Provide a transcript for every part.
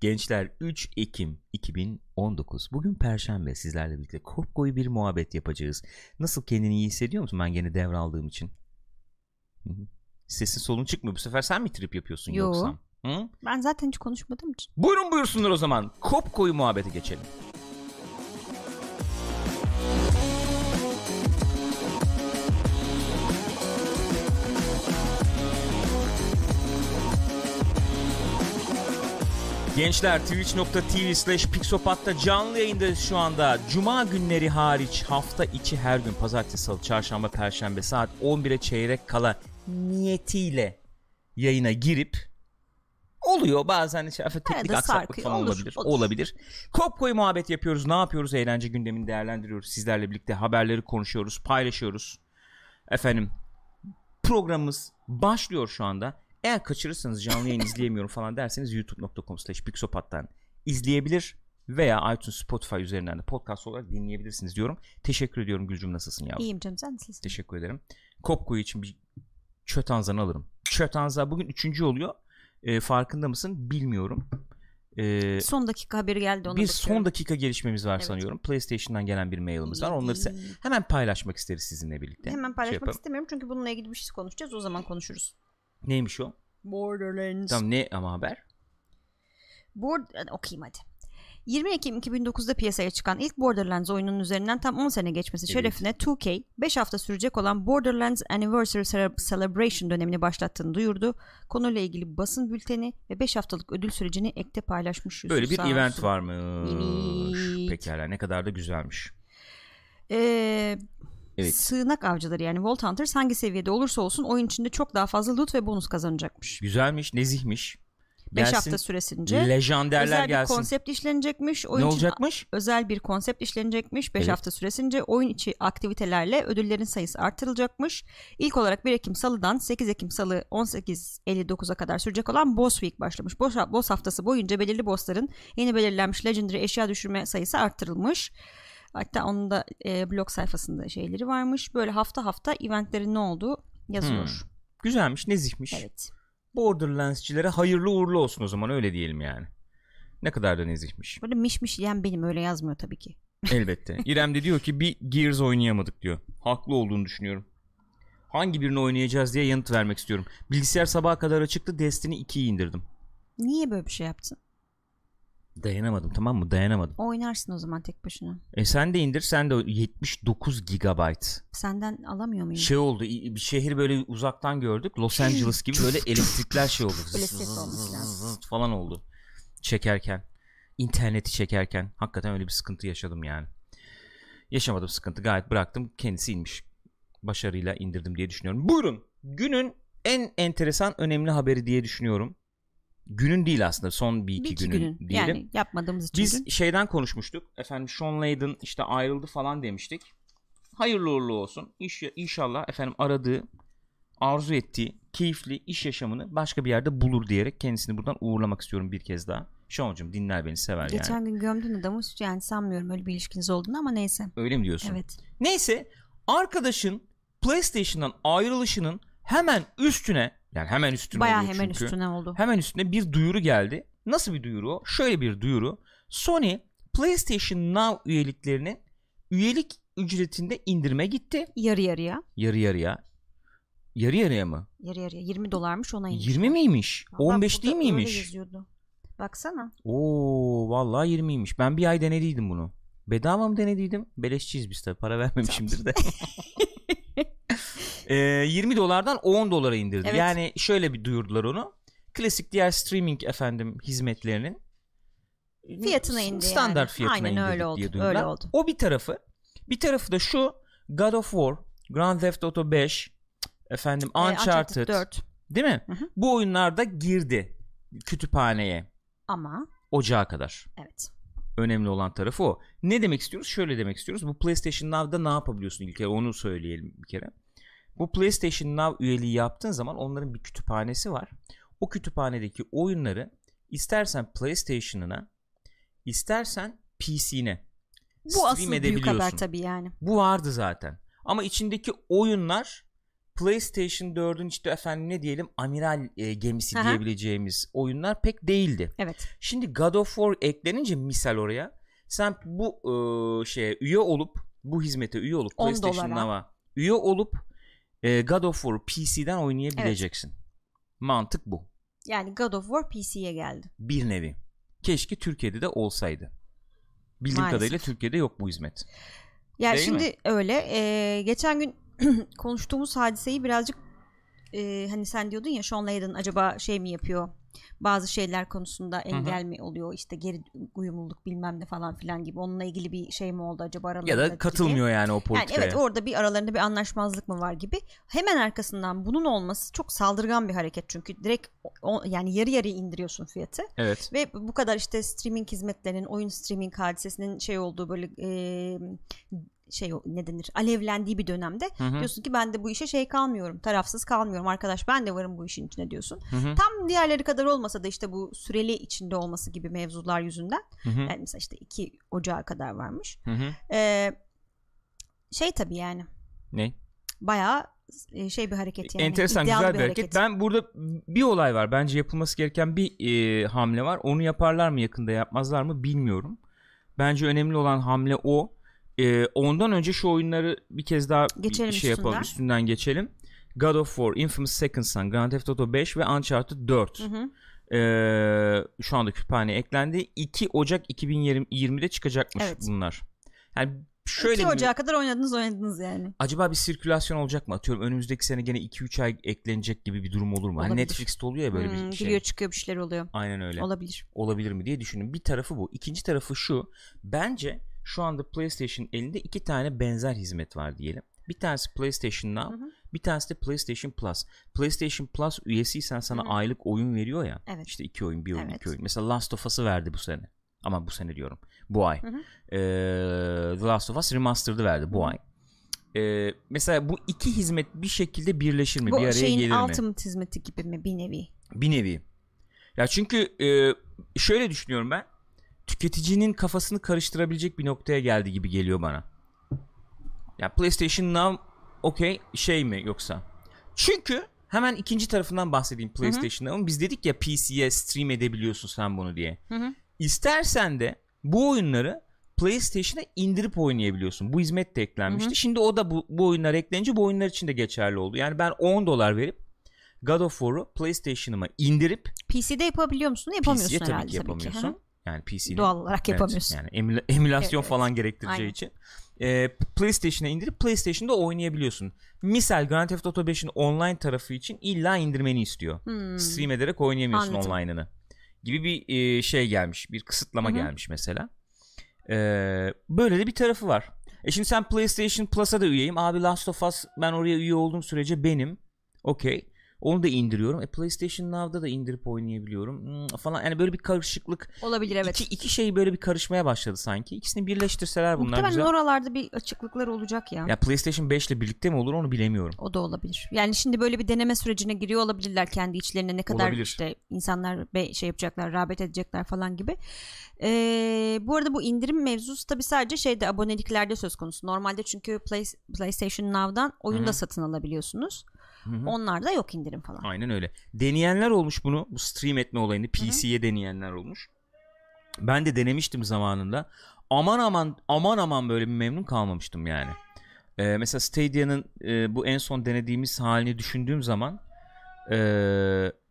Gençler 3 Ekim 2019. Bugün Perşembe sizlerle birlikte kopkoyu bir muhabbet yapacağız. Nasıl kendini iyi hissediyor musun ben gene devraldığım için? Sesin solun çıkmıyor. Bu sefer sen mi trip yapıyorsun Yo. yoksa? Hı? Ben zaten hiç konuşmadığım için. Buyurun buyursunlar o zaman. Kopkoyu muhabbete geçelim. Gençler twitch.tv slash pixopat'ta canlı yayındayız şu anda. Cuma günleri hariç hafta içi her gün pazartesi, salı, çarşamba, perşembe saat 11'e çeyrek kala niyetiyle yayına girip oluyor bazen işte teknik aksaklık falan Olur, olabilir. olur. Olabilir. Kopkoyu muhabbet yapıyoruz. Ne yapıyoruz? Eğlence gündemini değerlendiriyoruz. Sizlerle birlikte haberleri konuşuyoruz, paylaşıyoruz. Efendim programımız başlıyor şu anda. Eğer kaçırırsanız canlı yayın izleyemiyorum falan derseniz youtube.com slash pixopat'tan izleyebilir veya iTunes Spotify üzerinden de podcast olarak dinleyebilirsiniz diyorum. Teşekkür ediyorum Gülcüm nasılsın yavrum? İyiyim canım sen nasılsın? Teşekkür ederim. Kopkoyu için bir çötanzan alırım. Çötanza bugün üçüncü oluyor. Ee, farkında mısın bilmiyorum. Ee, Son dakika haberi geldi ona bir bakıyorum. son dakika gelişmemiz var Evet. sanıyorum. PlayStation'dan gelen bir mailimiz var. Onları size hemen paylaşmak isteriz sizinle birlikte. Hemen Şey paylaşmak yapalım. istemiyorum çünkü bununla ilgili bir şey konuşacağız. O zaman konuşuruz. Neymiş o? Borderlands. Tamam ne ama haber? Board okuyayım hadi. 20 Ekim 2009'da piyasaya çıkan ilk Borderlands oyununun üzerinden tam 10 sene geçmesi Evet. şerefine 2K 5 hafta sürecek olan Borderlands Anniversary Cele- Celebration dönemini başlattığını duyurdu. Konuyla ilgili basın bülteni ve 5 haftalık ödül sürecini ekte paylaşmış. Böyle bir event olsun. varmış. Evet. Pekala ne kadar da güzelmiş. Ee, Evet. Sığınak avcıları yani Vault Hunters hangi seviyede olursa olsun oyun içinde çok daha fazla loot ve bonus kazanacakmış. Güzelmiş, nezihmiş. 5 Gelsin, hafta süresince lejanderler özel bir gelsin. konsept işlenecekmiş. Oyun Ne olacakmış? özel bir konsept işlenecekmiş. 5 Evet. hafta süresince oyun içi aktivitelerle ödüllerin sayısı artırılacakmış. İlk olarak 1 Ekim Salı'dan 8 Ekim Salı 18.59'a kadar sürecek olan Boss Week başlamış. Boss, boss haftası boyunca belirli bossların yeni belirlenmiş Legendary eşya düşürme sayısı artırılmış. Hatta onun da e, blog sayfasında şeyleri varmış. Böyle hafta hafta eventlerin ne olduğu yazıyor. Güzelmiş, nezihmiş. Evet. Borderlands'çilere hayırlı uğurlu olsun o zaman öyle diyelim yani. Ne kadar da nezihmiş. Böyle miş yiyen benim öyle yazmıyor tabii ki. Elbette. İrem de diyor ki bir Gears oynayamadık diyor. Haklı olduğunu düşünüyorum. Hangi birini oynayacağız diye yanıt vermek istiyorum. Bilgisayar sabaha kadar açıktı. Destiny 2'yi indirdim. Niye böyle bir şey yaptın? Dayanamadım tamam mı? Dayanamadım. Oynarsın o zaman tek başına. E sen de indir. Sen de o 79 gigabyte. Senden alamıyor muyum? Şey oldu. Bir şehri böyle uzaktan gördük. Los Angeles gibi böyle elektrikler şey oldu. Böyle ses olması lazım. falan oldu. Çekerken. interneti çekerken. Hakikaten öyle bir sıkıntı yaşadım yani. Yaşamadım sıkıntı. Gayet bıraktım. Kendisi inmiş. Başarıyla indirdim diye düşünüyorum. Buyurun. Günün en enteresan önemli haberi diye düşünüyorum. Günün değil aslında. Son bir iki, bir iki günün, günün. diyelim. Yani yapmadığımız için. Biz dün. şeyden konuşmuştuk. Efendim Sean Layden işte ayrıldı falan demiştik. Hayırlı uğurlu olsun. İş, inşallah efendim aradığı, arzu ettiği keyifli iş yaşamını başka bir yerde bulur diyerek kendisini buradan uğurlamak istiyorum bir kez daha. Sean'cığım dinler beni sever Geçen yani. gün gömdün adamı yani sanmıyorum öyle bir ilişkiniz olduğunu ama neyse. Öyle mi diyorsun? Evet. Neyse arkadaşın PlayStation'dan ayrılışının hemen üstüne yani hemen üstüne Baya oluyor hemen çünkü. üstüne oldu. Hemen üstüne bir duyuru geldi. Nasıl bir duyuru o? Şöyle bir duyuru. Sony PlayStation Now üyeliklerinin üyelik ücretinde indirime gitti. Yarı yarıya. Yarı yarıya. Yarı yarıya mı? Yarı yarıya. 20 dolarmış ona inmiş. 20 miymiş? Bak, 15 burada değil miymiş? Baksana. Oo vallahi 20'ymiş. Ben bir ay denediydim bunu. Bedava mı denediydim? Beleşçiyiz biz tabii. Para vermemişimdir de. Ee, 20 dolardan 10 dolara indirdi. Evet. Yani şöyle bir duyurdular onu. Klasik diğer streaming efendim hizmetlerinin Fiyatına indi standart yani. fiyatına Aynen indirdik öyle oldu, diye duyurdular. öyle oldu. O bir tarafı. Bir tarafı da şu God of War, Grand Theft Auto 5, efendim Ee, Uncharted, 4 değil mi? Hı hı. Bu oyunlar da girdi kütüphaneye ama ocağa kadar. evet. Önemli olan tarafı o. Ne demek istiyoruz? Şöyle demek istiyoruz. Bu PlayStation Now'da ne yapabiliyorsun ilk kere onu söyleyelim bir kere. Bu PlayStation Now üyeliği yaptığın zaman onların bir kütüphanesi var. O kütüphanedeki oyunları istersen PlayStation'ına istersen PC'ne Bu stream asıl büyük edebiliyorsun. haber tabii yani. Bu vardı zaten. Ama içindeki oyunlar PlayStation 4'ün işte efendim ne diyelim amiral e, gemisi Aha. diyebileceğimiz oyunlar pek değildi. Evet. Şimdi God of War eklenince misal oraya sen bu e, şeye üye olup bu hizmete üye olup 10 PlayStation. Now'a üye olup e, God of War'u PC'den oynayabileceksin. Mantık bu. Yani God of War PC'ye geldi. Bir nevi. Keşke Türkiye'de de olsaydı. Bildiğim Maalesef. kadarıyla Türkiye'de yok bu hizmet. Ya Değil şimdi mi? öyle. e, geçen gün konuştuğumuz hadiseyi birazcık e, hani sen diyordun ya Sean Layden acaba şey mi yapıyor? Bazı şeyler konusunda engel mi oluyor? işte geri uyumluluk bilmem ne falan filan gibi. Onunla ilgili bir şey mi oldu acaba aralarında Ya da katılmıyor yani o Yani politikaya. evet orada bir aralarında bir anlaşmazlık mı var gibi. Hemen arkasından bunun olması çok saldırgan bir hareket çünkü direkt o, yani yarı yarıya indiriyorsun fiyatı. Evet. Ve bu kadar işte streaming hizmetlerinin, oyun streaming hadisesinin şey olduğu böyle e, şey o- ne denir alevlendiği bir dönemde Hı hı. diyorsun ki ben de bu işe şey kalmıyorum tarafsız kalmıyorum arkadaş ben de varım bu işin içine diyorsun. Hı hı. Tam diğerleri kadar olmasa da işte bu süreli içinde olması gibi mevzular yüzünden Hı hı. yani mesela işte 2 Ocağı kadar varmış. Hı hı. E, şey tabii yani Ne? bayağı e, şey bir hareket yani. Enteresan iddialı güzel bir hareket. Ben burada bir olay var. Bence yapılması gereken bir e, hamle var. Onu yaparlar mı yakında yapmazlar mı bilmiyorum. Bence önemli olan hamle o. E, ondan önce şu oyunları bir kez daha bir Geçelim şey yapalım. üstünden. Üstünden geçelim. God of War, Infamous Second Son, Grand Theft Auto 5 ve Uncharted 4. Hı hı. Ee, şu anda kütüphaneye eklendi. 2 Ocak 2020'de çıkacakmış Evet. bunlar. Yani şöyle 2 mi- Ocağı kadar oynadınız oynadınız yani. acaba bir sirkülasyon olacak mı? Atıyorum önümüzdeki sene gene 2-3 ay eklenecek gibi bir durum olur mu? Hani. Netflix'te oluyor ya böyle Hmm, bir şey. Giriyor çıkıyor bir şeyler oluyor. Aynen öyle. Olabilir. Olabilir mi diye düşündüm. Bir tarafı bu. İkinci tarafı şu. Bence şu anda PlayStation elinde iki tane benzer hizmet var diyelim. Bir tanesi PlayStation Now, Hı hı. bir tanesi de PlayStation Plus. PlayStation Plus üyesiysen sana Hı hı. aylık oyun veriyor ya. Evet. İşte iki oyun, bir oyun, Evet. iki oyun. Mesela Last of Us'ı verdi bu sene. Ama bu sene diyorum. Bu ay. Hı hı. Ee, The Last of Us Remastered'ı verdi bu Hı ay. Ee, mesela bu iki hizmet bir şekilde birleşir mi? bir Bu araya şeyin gelir mi? ultimate hizmeti gibi mi bir nevi? Bir nevi. Ya çünkü e, şöyle düşünüyorum ben. Tüketicinin kafasını karıştırabilecek bir noktaya geldi gibi geliyor bana. Ya PlayStation Now okey şey mi yoksa? Çünkü hemen ikinci tarafından bahsedeyim PlayStation Now'ın. Biz dedik ya PC'ye stream edebiliyorsun sen bunu diye. Hı hı. İstersen de bu oyunları PlayStation'a indirip oynayabiliyorsun. Bu hizmet de eklenmişti. Hı hı. Şimdi o da bu, bu oyunlar eklenince bu oyunlar için de geçerli oldu. Yani ben 10 dolar verip God of War'u PlayStation'ıma indirip PC'de yapabiliyor musun? Yapamıyorsun PC'ye tabii herhalde ki yapamıyorsun. Hı hı. Yani PC'nin Doğal olarak yapamıyorsun. yani emüla- emülasyon Evet, falan gerektireceği Aynen. için. Ee, PlayStation'a indirip PlayStation'da oynayabiliyorsun. Misal Grand Theft Auto 5'in online tarafı için illa indirmeni istiyor. Hmm. Stream ederek oynayamıyorsun Anladım. online'ını. Gibi bir e, şey gelmiş. Bir kısıtlama Hı hı. gelmiş mesela. Ee, böyle de bir tarafı var. E şimdi sen PlayStation Plus'a da üyeyim. Abi Last of Us ben oraya üye olduğum sürece benim. Okey. Onu da indiriyorum. E PlayStation Now'da da indirip oynayabiliyorum. Hmm, falan. Yani böyle bir karışıklık. Olabilir evet. İki, iki şey böyle bir karışmaya başladı sanki. İkisini birleştirseler bunlar Muhtemelen güzel. oralarda bir açıklıklar olacak ya. Ya PlayStation 5 ile birlikte mi olur onu bilemiyorum. O da olabilir. Yani şimdi böyle bir deneme sürecine giriyor olabilirler kendi içlerine ne kadar Olabilir. işte insanlar şey yapacaklar, rağbet edecekler falan gibi. Ee, bu arada bu indirim mevzusu tabii sadece şeyde aboneliklerde söz konusu. Normalde çünkü Play, PlayStation Now'dan oyun Hı da hı. satın alabiliyorsunuz. Hı hı. Onlarda yok indirim falan. Aynen öyle. Deneyenler olmuş bunu. Bu stream etme olayını PC'ye deneyenler olmuş. Ben de denemiştim zamanında. Aman aman aman aman böyle bir memnun kalmamıştım yani. Ee, mesela Stadia'nın e, bu en son denediğimiz halini düşündüğüm zaman e,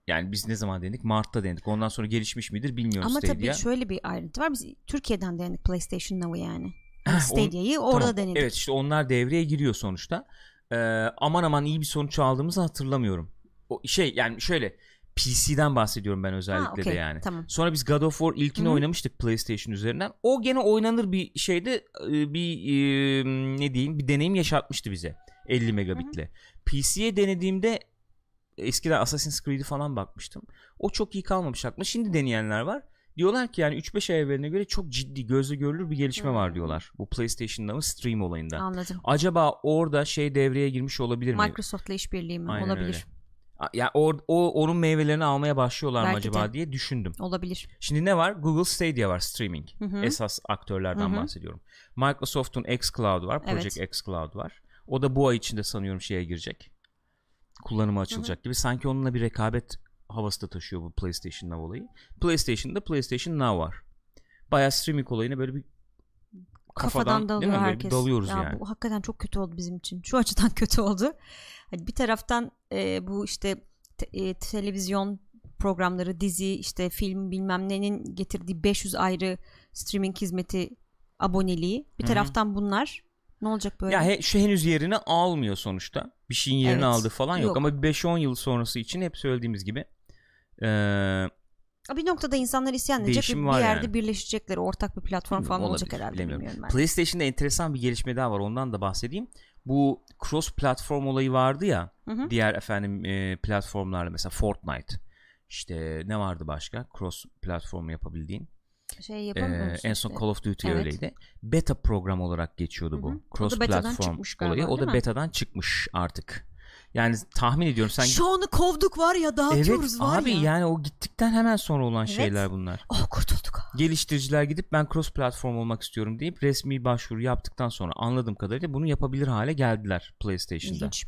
yani biz ne zaman denedik? Mart'ta denedik. Ondan sonra gelişmiş midir bilmiyorum Ama Stadia. tabii şöyle bir ayrıntı var. Biz Türkiye'den denedik PlayStation Now'ı yani. Heh, Yani on- Stadia'yı orada Tamam, denedik. Evet işte onlar devreye giriyor sonuçta. Ee, aman aman iyi bir sonuç aldığımızı hatırlamıyorum. O şey yani şöyle PC'den bahsediyorum ben özellikle Ha, de okey, yani. Tamam. Sonra biz God of War ilkini Hı hı. oynamıştık PlayStation üzerinden. O gene oynanır bir şeyde e, bir e, ne diyeyim bir deneyim yaşatmıştı bize 50 megabitle. PC'ye denediğimde eskiden Assassin's Creed'i falan bakmıştım. O çok iyi kalmamış aklıma. Şimdi deneyenler var. Diyorlar ki yani 3-5 ay evveline göre çok ciddi gözle görülür bir gelişme Hı. var diyorlar. Bu PlayStation'da mı stream olayında. Anladım. Acaba orada şey devreye girmiş olabilir mi? Microsoft'la işbirliği mi? Aynen olabilir. öyle. Ya o, o onun meyvelerini almaya başlıyorlar mı Belki acaba de. diye düşündüm. Olabilir. Şimdi ne var? Google Stadia var streaming. Hı hı. Esas aktörlerden Hı hı. bahsediyorum. Microsoft'un xCloud var, Project Evet. xCloud var. O da bu ay içinde sanıyorum şeye girecek. kullanıma açılacak gibi. Sanki onunla bir rekabet havası da taşıyor bu PlayStation Now olayı. PlayStation'da PlayStation Now var. Bayağı streaming olayına böyle bir kafadan, kafadan, dalıyor değil mi? Böyle herkes. dalıyoruz ya yani. Bu hakikaten çok kötü oldu bizim için. Şu açıdan kötü oldu. Hani bir taraftan e, bu işte te- e, televizyon programları, dizi, işte film bilmem nenin getirdiği 500 ayrı streaming hizmeti aboneliği. Bir Hı hı. taraftan bunlar ne olacak böyle? Ya he, şu henüz yerini almıyor sonuçta. Bir şeyin yerini Evet. aldı falan yok. Yok. Ama bir 5-10 yıl sonrası için hep söylediğimiz gibi eee, bir noktada insanlar isyan edecek bir var yerde yani. birleşecekler. Ortak bir platform Bilmiyorum, falan olabilir, olacak herhalde. Bilmiyorum ben. PlayStation'da enteresan bir gelişme daha var. Ondan da bahsedeyim. Bu cross platform olayı vardı ya. Hı hı. Diğer efendim e, platformlarla mesela Fortnite. İşte ne vardı başka? Cross platform yapabildiğin. Şey yapamıyor Ee, en son? Call of Duty Evet. öyleydi. Beta program olarak geçiyordu bu. Hı hı. Cross platform olayı. O da betadan çıkmış artık. Yani tahmin ediyorum sen Şu anı kovduk var ya dağıtıyoruz Evet var abi ya. yani o gittikten hemen sonra olan Evet. şeyler bunlar. Oh kurtulduk. Geliştiriciler gidip ben cross platform olmak istiyorum deyip resmi başvuru yaptıktan sonra anladığım kadarıyla bunu yapabilir hale geldiler PlayStation'da. İlginç.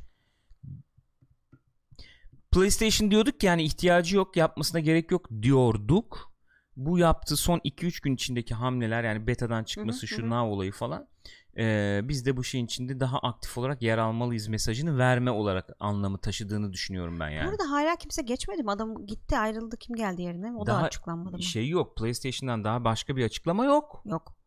PlayStation diyorduk ki yani ihtiyacı yok yapmasına gerek yok diyorduk. Bu yaptığı son 2-3 gün içindeki hamleler yani betadan çıkması Hı hı, şu hı. olayı falan. Ee, biz de bu şeyin içinde daha aktif olarak yer almalıyız mesajını verme olarak anlamı taşıdığını düşünüyorum ben yani. Burada hala kimse geçmedi mi? Adam gitti ayrıldı kim geldi yerine? O da Daha açıklanmadı mı? Şey yok PlayStation'dan daha başka bir açıklama yok. Yok.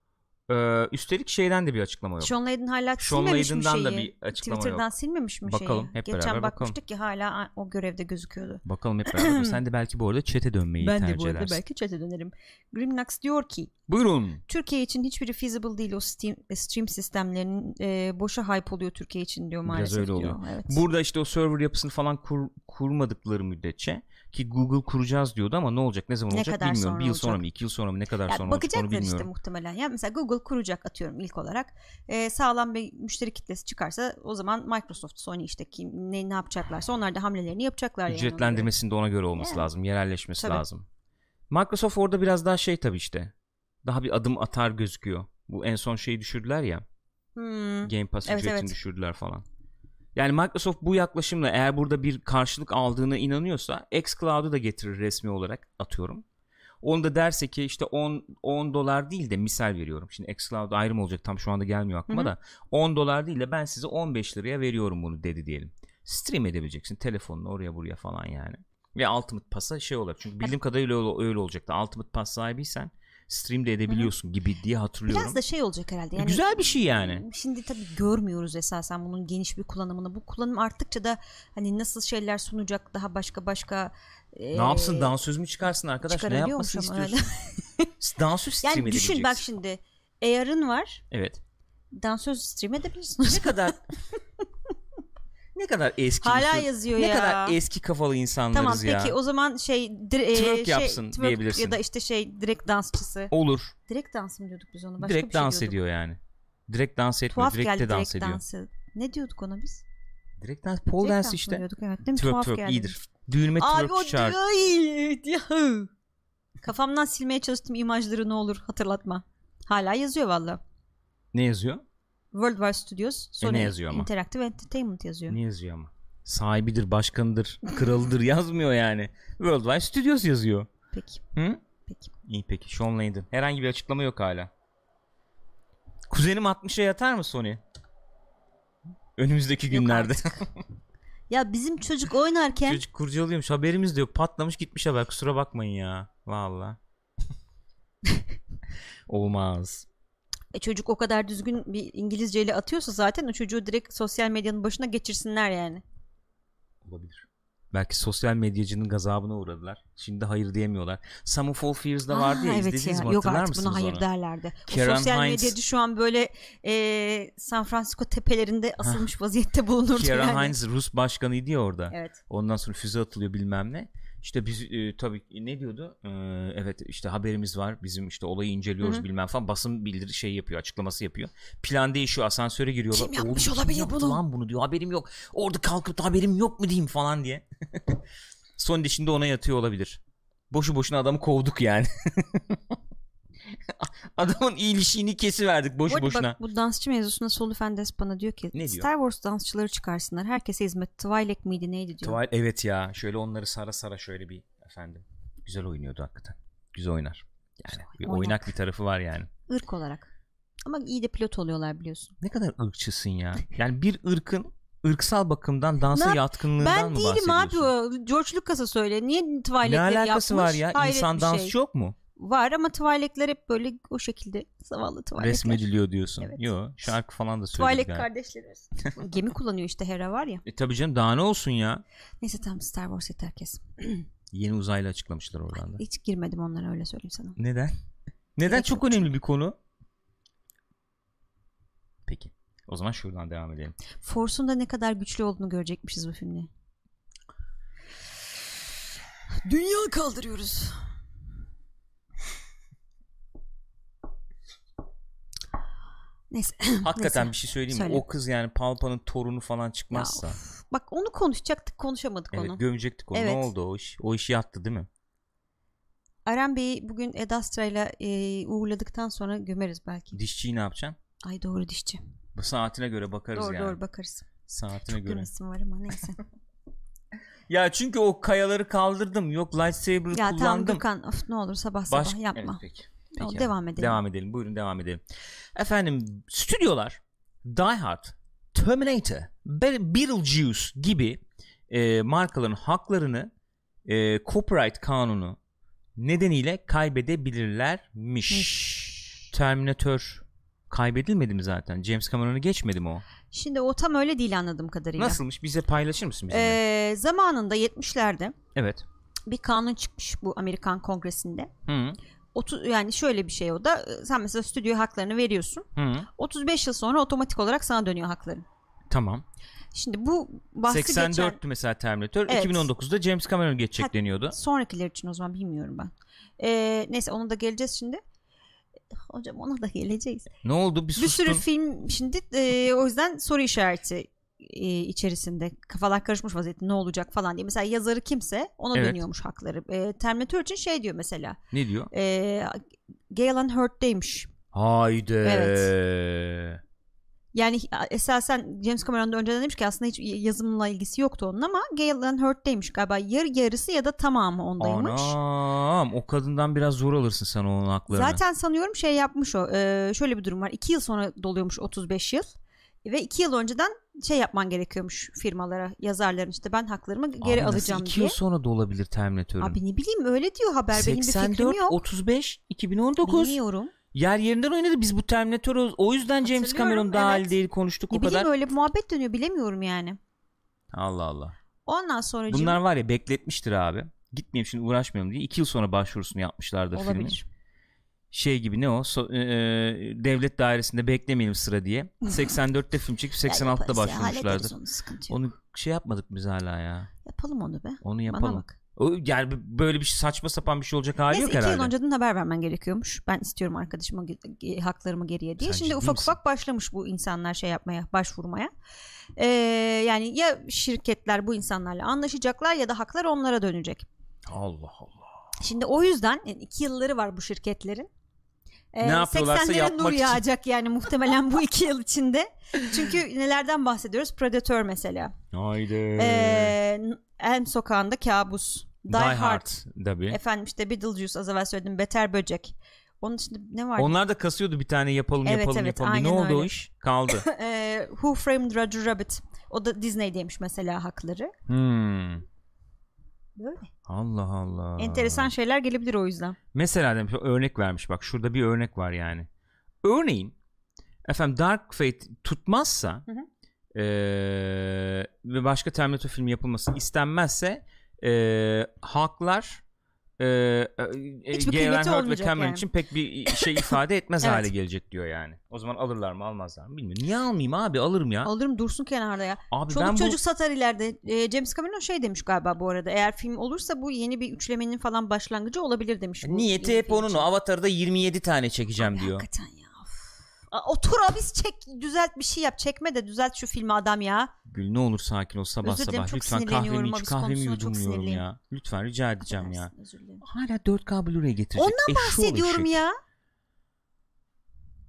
Ee, üstelik şeyden de bir açıklama yok. Sean Layden hala Sean silmemiş mi Layden'dan şeyi? da bir açıklama Twitter'dan yok. silmemiş mi Bakalım, şeyi? hep Geçen beraber bakmıştık bakalım. ki hala o görevde gözüküyordu. Bakalım hep beraber. Sen de belki bu arada chat'e dönmeyi ben tercih de bu arada edersin. belki chat'e dönerim. Grimnax diyor ki Buyurun. Türkiye için hiçbiri feasible değil o Steam, stream sistemlerinin e, boşa hype oluyor Türkiye için diyor Biraz maalesef öyle diyor. oluyor. Evet. Burada işte o server yapısını falan kur- kurmadıkları müddetçe ki Google kuracağız diyordu ama ne olacak ne zaman Ne olacak kadar bilmiyorum. sonra Bir yıl sonra olacak? mı iki yıl sonra mı ne kadar Ya sonra olacak onu bakacaklar işte bilmiyorum. muhtemelen. Ya mesela Google kuracak atıyorum ilk olarak. Ee, sağlam bir müşteri kitlesi çıkarsa o zaman Microsoft, Sony işte kim ne ne yapacaklarsa onlar da hamlelerini yapacaklar yani. ona göre. Ücretlendirmesinin de ona göre olması Yani. lazım. Yerelleşmesi Tabii. lazım. Microsoft orada biraz daha şey tabii işte. Daha bir adım atar gözüküyor. Bu en son şeyi düşürdüler ya. Hmm. Game Pass Evet, ücretini evet. düşürdüler falan. Yani Microsoft bu yaklaşımla eğer burada bir karşılık aldığına inanıyorsa xCloud'u da getirir resmi olarak atıyorum. Onu da derse ki işte 10 10 dolar değil de misal veriyorum. Şimdi xCloud ayrı mı olacak tam şu anda gelmiyor aklıma Hı hı. da 10 dolar değil de ben size 15 liraya veriyorum bunu dedi diyelim. Stream edebileceksin telefonla oraya buraya falan yani. Ve Ultimate Pass'a şey olacak. Çünkü bildiğim kadarıyla öyle, öyle olacaktı. Ultimate Pass sahibiysen stream de edebiliyorsun gibi diye hatırlıyorum. Biraz da şey olacak herhalde. Yani Güzel bir şey yani. Şimdi tabii görmüyoruz esasen bunun geniş bir kullanımını. Bu kullanım arttıkça da hani nasıl şeyler sunacak daha başka başka Ne yapsın ee, dansöz mü çıkarsın arkadaş ne yapmasını istiyorsun? dansöz stream Yani düşün bak şimdi AR'ın var. Evet. Dansöz stream edebilirsin. Ne kadar ne kadar eski Hala usul- yazıyor ne ya. kadar eski kafalı insanlarız Tamam ya. peki o zaman şey, dir- e, Twerk şey, yapsın twerk diyebilirsin. Ya da işte şey direkt dansçısı. Olur. Direkt dans mı diyorduk biz ona? Başka direkt bir şey dans diyorduk. ediyor yani. Direkt dans etmiyor. Tuhaf direkt geldi de dans direkt ediyor. dansı. Ne diyorduk ona biz? Direkt dans. Pole Direkt dance dans işte. diyorduk? Evet, değil mi? Twerk Tuhaf twerk geldi. iyidir. Düğünüme Abi twerk o çağır. Kafamdan silmeye çalıştığım imajları ne olur hatırlatma. Hala yazıyor valla. Ne yazıyor? Worldwide Studios, Sony E, yazıyor ama? Interactive Entertainment yazıyor. Ne yazıyor ama? Sahibidir, başkanıdır, kralıdır yazmıyor yani. Worldwide Studios yazıyor. Peki. Hı? Peki. İyi peki. Sean Layden. Herhangi bir açıklama yok hala. Kuzenim 60'a yatar mı Sony? Önümüzdeki günlerde. Ya bizim çocuk oynarken Çocuk kurcalıyormuş. Haberimiz de yok. Patlamış gitmiş haber. Kusura bakmayın ya. Valla. Olmaz. E, çocuk o kadar düzgün bir İngilizceyle atıyorsa zaten o çocuğu direkt sosyal medyanın başına geçirsinler yani. Olabilir. Belki sosyal medyacının gazabına uğradılar. Şimdi hayır diyemiyorlar. Sum of All Fears'da vardı ya Aa, evet izlediniz ya. mi? Yok artık buna hayır onu? derlerdi. O Karen sosyal Hines- medyacı şu an böyle e, San Francisco tepelerinde asılmış vaziyette bulunurdu Kieran yani. Hines Rus başkanıydı ya orada. Evet. Ondan sonra füze atılıyor bilmem ne. İşte biz e, tabii ne diyordu? E, evet işte haberimiz var. Bizim işte olayı inceliyoruz Hı hı. bilmem falan. Basın bildiri şey yapıyor, açıklaması yapıyor. Plan değişiyor, asansöre giriyorlar. Kim yapmış Oğlum, olabilir kim bunu? lan bunu diyor. Haberim yok. Orada kalkıp da haberim yok mu diyeyim falan diye. Son dişinde ona yatıyor olabilir. Boşu boşuna adamı kovduk yani. Adamın iyiliğini kesiverdik Bu boş arada boşuna. bak bu dansçı mevzusunda Solu Fendes bana diyor ki Ne diyor? Star Wars dansçıları çıkarsınlar. Herkese hizmet. Twi'lek miydi neydi diyor. Tuval- evet ya şöyle onları sara sara şöyle bir efendim. Güzel oynuyordu hakikaten. Güzel oynar. Yani bir Oynak. oynak bir tarafı var yani. Irk olarak. Ama iyi de pilot oluyorlar biliyorsun. Ne kadar ırkçısın ya. Yani bir ırkın ırksal bakımdan dansa Ne- yatkınlığından Ben mı değilim abi bahsediyorsun? o. George Lucas'a söyle. Niye Twi'lekleri Ne yapmış? alakası var ya? Hayret İnsan dansçı şey. yok mu? Var ama Twi'lekler hep böyle o şekilde zavallı Twi'lekler. Resmediliyor diyorsun. Evet. Yo şarkı falan da söyledi Twi'lek galiba. kardeşlerimiz. Gemi kullanıyor işte Hera var ya. E tabii canım daha ne olsun ya. Neyse tamam Star Wars yeter kes. Yeni uzaylı açıklamışlar oradan da. Hiç girmedim onlara öyle söyleyeyim sana. Neden? Neden Gerek çok önemli bir konu? Peki. O zaman şuradan devam edelim. Force'un da ne kadar güçlü olduğunu görecekmişiz bu filmde. Dünya kaldırıyoruz. Neyse. Hakikaten Neyse. bir şey söyleyeyim mi? Söyle. O kız yani Palpa'nın torunu falan Ya çıkmazsa. of. Bak onu konuşacaktık konuşamadık evet onu. gömecektik onu. Evet. Ne oldu o iş? O iş yattı değil mi? Aren Bey'i bugün Ed Astra'yla e, uğurladıktan sonra gömeriz belki. Dişçiyi ne yapacaksın? Ay doğru dişçi. Bu saatine göre bakarız doğru yani. doğru bakarız. Saatine Çok göre. gömesim var ama neyse. Ya çünkü o kayaları kaldırdım. Yok lightsaber'ı ya tamam kullandım. Gökhan of, ne olur sabah sabah Baş- yapma. Evet, peki. Peki devam efendim. edelim. Devam edelim. Buyurun devam edelim. Efendim stüdyolar Die Hard, Terminator, Be- Beetlejuice gibi e, markaların haklarını e, copyright kanunu nedeniyle kaybedebilirlermiş. Terminator kaybedilmedi mi zaten? James Cameron'u geçmedi mi o? Şimdi o tam öyle değil anladığım kadarıyla. Nasılmış? Bize paylaşır mısın bizimle? Ee, zamanında 70'lerde evet. bir kanun çıkmış bu Amerikan Kongresi'nde. Hı Otu, yani şöyle bir şey o da e, sen mesela stüdyo haklarını veriyorsun. hı. 35 yıl sonra otomatik olarak sana dönüyor hakların. Tamam. Şimdi bu bahsi 84'tü geçen mesela Terminator. Evet. 2019'da James Cameron geçecek Ha, deniyordu. sonrakiler için o zaman bilmiyorum ben. Ee, neyse ona da geleceğiz şimdi. Hocam ona da geleceğiz. Ne oldu? Bir Bir sustun. sürü film şimdi e, o yüzden soru işareti e, içerisinde kafalar karışmış vaziyette ne olacak falan diye. Mesela yazarı kimse ona Evet. dönüyormuş hakları. E, Terminator için şey diyor mesela. Ne diyor? E, Galen Hurt'teymiş. Haydi. Evet. Yani esasen James Cameron da önceden demiş ki aslında hiç yazımla ilgisi yoktu onun ama Galen Hurt'teymiş galiba. Yarı yarısı ya da tamamı ondaymış. Anam o kadından biraz zor alırsın sen onun haklarını. Zaten sanıyorum şey yapmış o. e, şöyle bir durum var. 2 yıl sonra doluyormuş 35 yıl. Ve 2 yıl önceden şey yapman gerekiyormuş firmalara, yazarların işte ben haklarımı geri Abi nasıl alacağım iki diye. yıl sonra da olabilir Terminator'ın. Abi ne bileyim öyle diyor haber. Benim bir 84, fikrim yok. 35, 2019. Bilmiyorum. Yer yerinden oynadı. Biz bu Terminator'u o yüzden James Cameron dahil evet. değil konuştuk Ne o bileyim kadar. öyle bir muhabbet dönüyor bilemiyorum yani. Allah Allah. Ondan sonra Bunlar var ya bekletmiştir abi. Gitmeyeyim şimdi uğraşmayalım diye. 2 yıl sonra başvurusunu yapmışlardır olabilir. Şey gibi ne o? So- e, e, devlet dairesinde beklemeyelim sıra diye. 84'te film çekip 86'da Ya yaparız ya, onu. Onu şey yapmadık biz hala ya. Yapalım onu be. Onu Bana yapalım. bak. O, yani böyle bir şey saçma sapan bir şey olacak hali Neyse yok iki herhalde. yıl önceden haber vermen gerekiyormuş. Ben istiyorum arkadaşıma haklarımı geriye diye. Sen Şimdi ufak misin? ufak başlamış bu insanlar şey yapmaya, başvurmaya. Ee, yani ya şirketler bu insanlarla anlaşacaklar ya da haklar onlara dönecek. Allah Allah. Şimdi o yüzden yani iki yılları var bu şirketlerin. Ee, Ne yapıyorlarsa 80'lere yapmak nur için. yağacak yani muhtemelen bu iki yıl içinde. Çünkü nelerden bahsediyoruz? Predator mesela. Haydi. Ee, Elm Sokağı'nda kabus. Die, Hard. Tabii. Efendim işte Beetlejuice az evvel söyledim. Beter Böcek. Onun dışında ne var? Onlar da kasıyordu bir tane yapalım Evet, yapalım evet, yapalım. Ne oldu o öyle. iş? Kaldı. Ee, Who Framed Roger Rabbit. O da Disney'deymiş mesela hakları. hmm. Böyle. Allah Allah. Enteresan şeyler gelebilir o yüzden. Mesela demiş örnek vermiş bak şurada bir örnek var yani. Örneğin efendim Dark Fate tutmazsa Hı hı. eee, ve başka Terminator filmi yapılması istenmezse eee, haklar eee Hiçbir Galen kıymeti Hurd ve Cameron yani. için pek bir şey ifade etmez Evet. hale gelecek diyor yani. O zaman alırlar mı almazlar mı bilmiyorum. Niye almayayım abi alırım ya. Alırım dursun kenarda ya. Abi Çoluk ben bu çocuk satar ileride. Ee, James Cameron şey demiş galiba bu arada. Eğer film olursa bu yeni bir üçlemenin falan başlangıcı olabilir demiş. bu niyeti hep onun. Avatar'da 27 tane çekeceğim Abi diyor. Hakikaten Otur abi çek düzelt bir şey yap. Çekme de düzelt şu filmi adam ya. Gül ne olur sakin ol sabah Özür dilerim, sabah. çok Lütfen kahvemi iç kahvemi yudumluyorum ya. Lütfen rica edeceğim ya. Affedersin, özür dilerim. Hala 4K Blu-ray getirecek. Ondan Eşşoğlu bahsediyorum ya.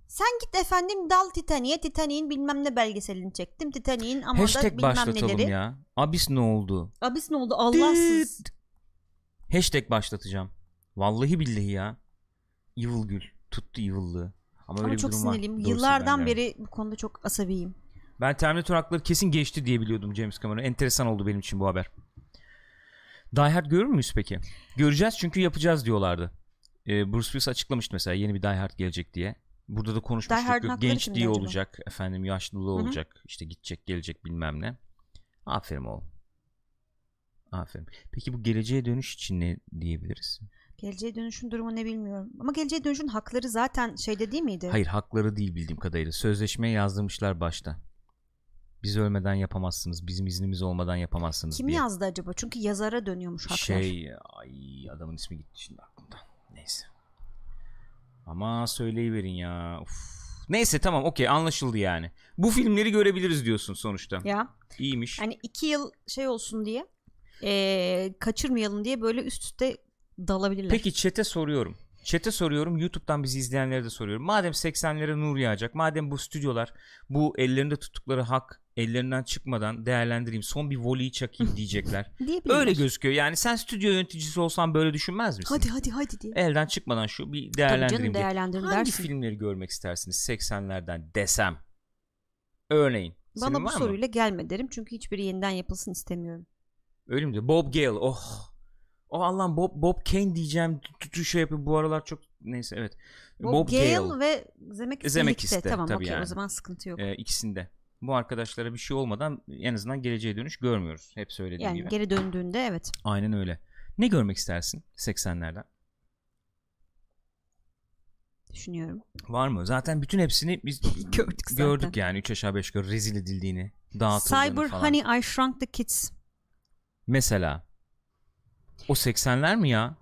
Sen git efendim dal Titanic'e Titanic'in bilmem ne belgeselini çektim. Titanic'in ama da Hashtag bilmem başlatalım neleri. ya. Abis ne oldu? Abis ne oldu Allahsız. Düt. Hashtag başlatacağım. Vallahi billahi ya. Evil Gül. Tuttu Evil'lığı. Ama, Ama çok var. sinirliyim. Yıllardan beri bu konuda çok asabiyim. Ben Terminator hakları kesin geçti diye biliyordum James Cameron. Enteresan oldu benim için bu haber. Die Hard görür müyüz peki? Göreceğiz çünkü yapacağız diyorlardı. Ee, Bruce Willis açıklamıştı mesela yeni bir Die Hard gelecek diye. Burada da konuşmuştuk. Hakları gençliği kimde acaba? olacak. Efendim yaşlılığı Hı hı. olacak. işte gidecek gelecek bilmem ne. Aferin oğlum. Aferin. Peki bu geleceğe dönüş için ne diyebiliriz? Geleceğe dönüşün durumu ne bilmiyorum. Ama geleceğe dönüşün hakları zaten şeyde değil miydi? Hayır hakları değil bildiğim kadarıyla. Sözleşmeye yazdırmışlar başta. Biz ölmeden yapamazsınız. Bizim iznimiz olmadan yapamazsınız Kim diye. yazdı acaba? Çünkü yazara dönüyormuş haklar. Şey ay adamın ismi gitti şimdi aklımdan. Neyse. Ama söyleyiverin ya. Uf. Neyse tamam okey anlaşıldı yani. Bu filmleri görebiliriz diyorsun sonuçta. Ya İyiymiş. hani iki yıl şey olsun diye eee, kaçırmayalım diye böyle üst üste dalabilirler. Peki chat'e soruyorum. Chat'e soruyorum. YouTube'dan bizi izleyenlere de soruyorum. Madem 80'lere nur yağacak. Madem bu stüdyolar bu ellerinde tuttukları hak ellerinden çıkmadan değerlendireyim. Son bir voleyi çakayım diyecekler. Öyle gözüküyor. Yani sen stüdyo yöneticisi olsan böyle düşünmez misin? Hadi hadi hadi diye. Elden çıkmadan şu bir Tabii değerlendireyim canım diye. Hangi dersin. filmleri görmek istersiniz 80'lerden desem? Örneğin. Bana bu var mı? soruyla gelme derim çünkü hiçbiri yeniden yapılsın istemiyorum. Öyle mi diyor? Bob Gale. Oh. Oh Allah'ım Bob, Bob Kane diyeceğim. Tutu şey yapıyor. Bu aralar çok neyse evet. Bob, Gale, ve Zemeckis, Zemeckis de, Tamam okey yani. o zaman sıkıntı yok. Ee, ikisinde. Bu arkadaşlara bir şey olmadan en azından geleceğe dönüş görmüyoruz. Hep söylediğim yani gibi. geri döndüğünde evet. Aynen öyle. Ne görmek istersin 80'lerden? Düşünüyorum. Var mı? Zaten bütün hepsini biz Gördük zaten. gördük yani 3 aşağı 5 yukarı rezil edildiğini, dağıtıldığını Cyber falan. Honey I Shrunk the Kids. Mesela o 80'ler mi ya?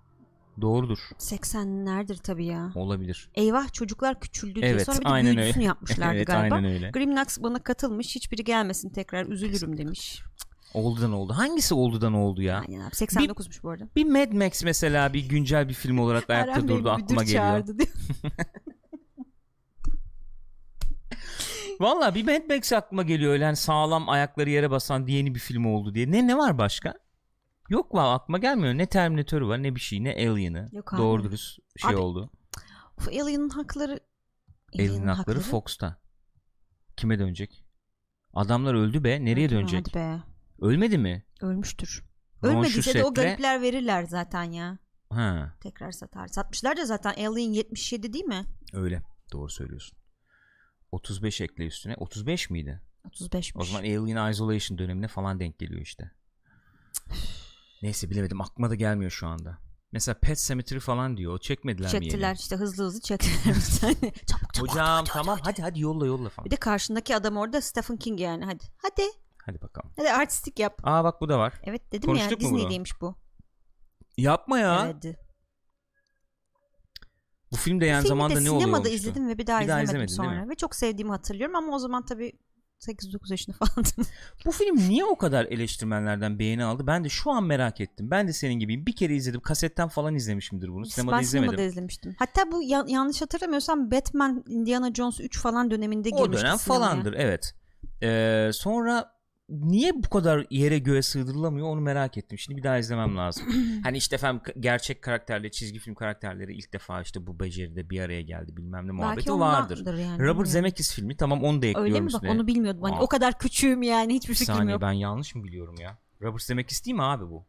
Doğrudur. 80'lerdir tabii ya. Olabilir. Eyvah çocuklar küçüldü diye Evet, sonra bir de aynen büyücüsünü öyle. yapmışlardı evet, galiba. aynen öyle. Grimnax bana katılmış. Hiçbiri gelmesin tekrar üzülürüm demiş. Oldudan oldu. Hangisi oldudan oldu ya? Aynen abi. 89'muş bu arada. Bir Mad Max mesela bir güncel bir film olarak ayakta durdu aklıma geliyor. Valla bir Mad Max aklıma geliyor öyle hani sağlam ayakları yere basan yeni bir film oldu diye. Ne ne var başka? Yok var aklıma gelmiyor. Ne Terminator'u var ne bir şey ne Alien'ı. Yok abi. Doğru dürüst şey Abi, oldu. Of, Alien'ın hakları Alien'ın hakları Fox'ta. Kime dönecek? Adamlar öldü be. Nereye Hadi be, dönecek? Hadi be. Ölmedi mi? Ölmüştür. Ron Ölmediyse de o garipler verirler zaten ya. Ha, Tekrar satar. Satmışlar da zaten Alien 77 değil mi? öyle. Doğru söylüyorsun. 35 ekle üstüne. 35 miydi? 35'miş. O zaman Alien Isolation dönemine falan denk geliyor işte. Neyse bilemedim. Aklıma da gelmiyor şu anda. Mesela Pet Cemetery falan diyor. O çekmediler mi çektiler işte hızlı hızlı çektiler bir tane. Çabuk çabuk. Hocam hadi, tamam hadi. hadi hadi yolla yolla falan. Bir de karşındaki adam orada Stephen King yani hadi. Hadi. Hadi bakalım. Hadi artistik yap. Aa bak bu da var. Evet dedim Konuştuk ya? Disney'deymiş bu. Yapma ya. Evet. Bu film de yani de zamanda ne oluyor sinemada izledim ve bir daha Bir daha izlemedim izlemedin, değil sonra. Ve çok sevdiğimi hatırlıyorum ama o zaman tabii 8-9 yaşında falandım. Bu film niye o kadar eleştirmenlerden beğeni aldı? Ben de şu an merak ettim. Ben de senin gibiyim. Bir kere izledim. Kasetten falan izlemişimdir bunu. Sinemada ben izlemedim. sinemada izlemiştim. Hatta bu ya- yanlış hatırlamıyorsam Batman Indiana Jones 3 falan döneminde o girmişti dönem sinemaya. falandır evet. Ee, sonra niye bu kadar yere göğe sığdırılamıyor onu merak ettim. Şimdi bir daha izlemem lazım. hani işte efendim gerçek karakterleri, çizgi film karakterleri ilk defa işte bu beceride bir araya geldi bilmem ne muhabbeti Belki vardır. yani. Robert. Zemeckis filmi tamam onu da ekliyorum Öyle mi bak onu bilmiyordum. Hani Aa. o kadar küçüğüm yani hiçbir Bir fikrim saniye yok. ben yanlış mı biliyorum ya? Robert Zemeckis değil mi abi bu?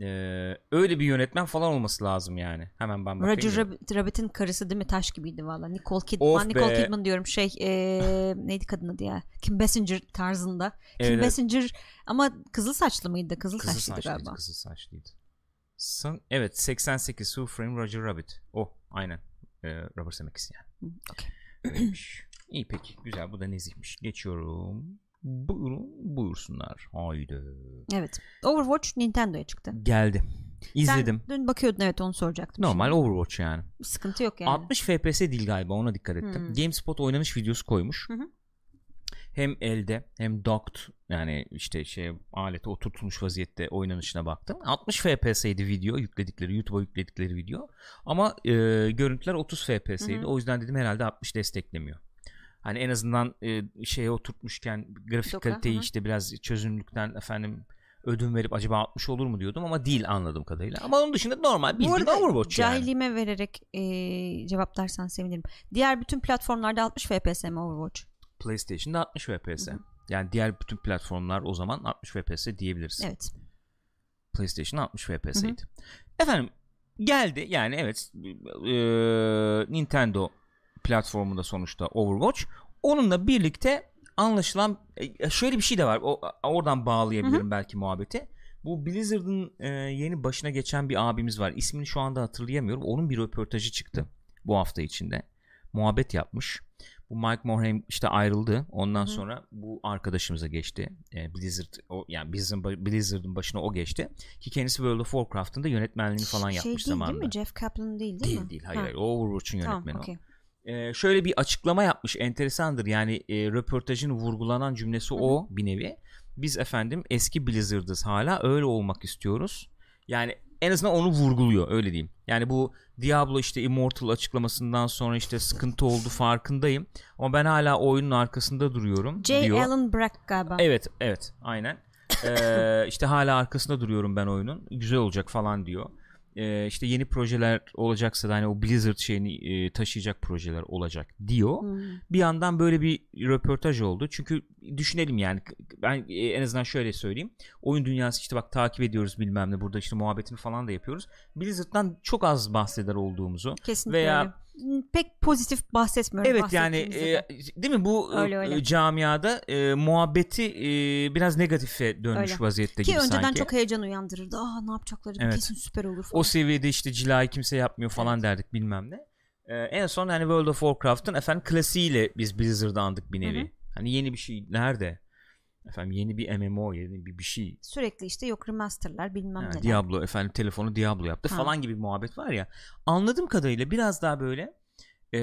Ee, öyle bir yönetmen falan olması lazım yani. Hemen ben bakayım. Roger. Rabbit- Rabbit'in karısı değil mi? Taş gibiydi valla. Nicole Kidman. Of Nicole be. Kidman diyorum şey eee, neydi kadın adı ya? Kim Basinger tarzında. Kim Evet. Basinger ama kızıl saçlı mıydı? Kızıl, Kızıl saçlıydı saçlıydı, galiba. kızıl saçlıydı. San, evet 88 Who Framed Roger Rabbit. O aynen. Ee, Robert Zemeckis yani. Öyleymiş. İyi peki güzel bu da nezihmiş. Geçiyorum. Buyurun buyursunlar. Haydi. Evet. Overwatch Nintendo'ya çıktı. Geldi. İzledim. Sen dün bakıyordun evet onu soracaktım. Normal şimdi. Overwatch yani. Bir sıkıntı yok yani. 60 FPS değil galiba ona dikkat ettim. Hmm. GameSpot oynanış videosu koymuş. Hı hı. hem elde hem docked yani işte şey alete oturtulmuş vaziyette oynanışına baktım. 60 FPS'ydi video yükledikleri YouTube'a yükledikleri video. Ama e, görüntüler 30 FPS'ydi. O yüzden dedim herhalde 60 desteklemiyor. Hani en azından e, şeye oturtmuşken grafik Doka, kaliteyi hı işte biraz çözünürlükten efendim ödün verip acaba 60 olur mu diyordum ama değil anladığım kadarıyla. Ama onun dışında normal bildiğin Overwatch yani. cahilliğime vererek e, cevaplarsan sevinirim. Diğer bütün platformlarda 60 FPS mi Overwatch? PlayStation'da 60 FPS. Yani diğer bütün platformlar o zaman 60 FPS diyebiliriz. Evet. PlayStation 60 FPS'ydi. Efendim geldi yani evet e, Nintendo platformunda sonuçta Overwatch. Onunla birlikte anlaşılan e, şöyle bir şey de var. O, oradan bağlayabilirim belki muhabbeti. Bu Blizzard'ın e, yeni başına geçen bir abimiz var. İsmini şu anda hatırlayamıyorum. Onun bir röportajı çıktı bu hafta içinde. Muhabbet yapmış. Bu Mike Morhaime işte ayrıldı. Ondan sonra bu arkadaşımıza geçti. E, Blizzard o yani Blizzard'ın, Blizzard'ın başına o geçti. Ki kendisi World of Warcraft'ın da yönetmenliğini falan şey yapmış değil zamanında. değil mi? Jeff Kaplan değil değil, Değil mi? değil hayır, Ha, hayır. Overwatch'un Tamam, yönetmeni o. şöyle bir açıklama yapmış enteresandır yani e, röportajın vurgulanan cümlesi o bir nevi biz efendim eski Blizzard'ız hala öyle olmak istiyoruz yani en azından onu vurguluyor öyle diyeyim yani bu Diablo işte Immortal açıklamasından sonra işte sıkıntı oldu farkındayım ama ben hala oyunun arkasında duruyorum J. diyor. Allen Brack galiba. Evet evet aynen. Ee, işte hala arkasında duruyorum ben oyunun. Güzel olacak falan diyor. Ee, işte yeni projeler olacaksa da hani o Blizzard şeyini e, taşıyacak projeler olacak diyor. Hmm. Bir yandan böyle bir röportaj oldu. Çünkü düşünelim yani ben e, en azından şöyle söyleyeyim. Oyun dünyası işte bak takip ediyoruz bilmem ne burada işte muhabbetini falan da yapıyoruz. Blizzard'dan çok az bahseder olduğumuzu. Kesinlikle Veya- Pek pozitif bahsetmiyorum. Evet yani e, değil mi bu Öyle, e, öyle. camiada e, muhabbeti e, biraz negatife dönmüş Öyle. vaziyette Ki gibi önceden sanki. çok heyecan uyandırırdı. Aa ne yapacakları Evet. kesin süper olur falan. o seviyede işte cilayı kimse yapmıyor falan derdik bilmem ne. Ee, en son hani World of Warcraft'ın efendim klasiğiyle biz Blizzard'ı andık bir nevi. Hı hı. Hani yeni bir şey nerede? Efendim yeni bir MMO yeni bir bir şey. Sürekli işte yok remasterlar bilmem neler. Diablo efendim telefonu Diablo yaptı Ha. falan gibi bir muhabbet var ya. Anladığım kadarıyla biraz daha böyle e,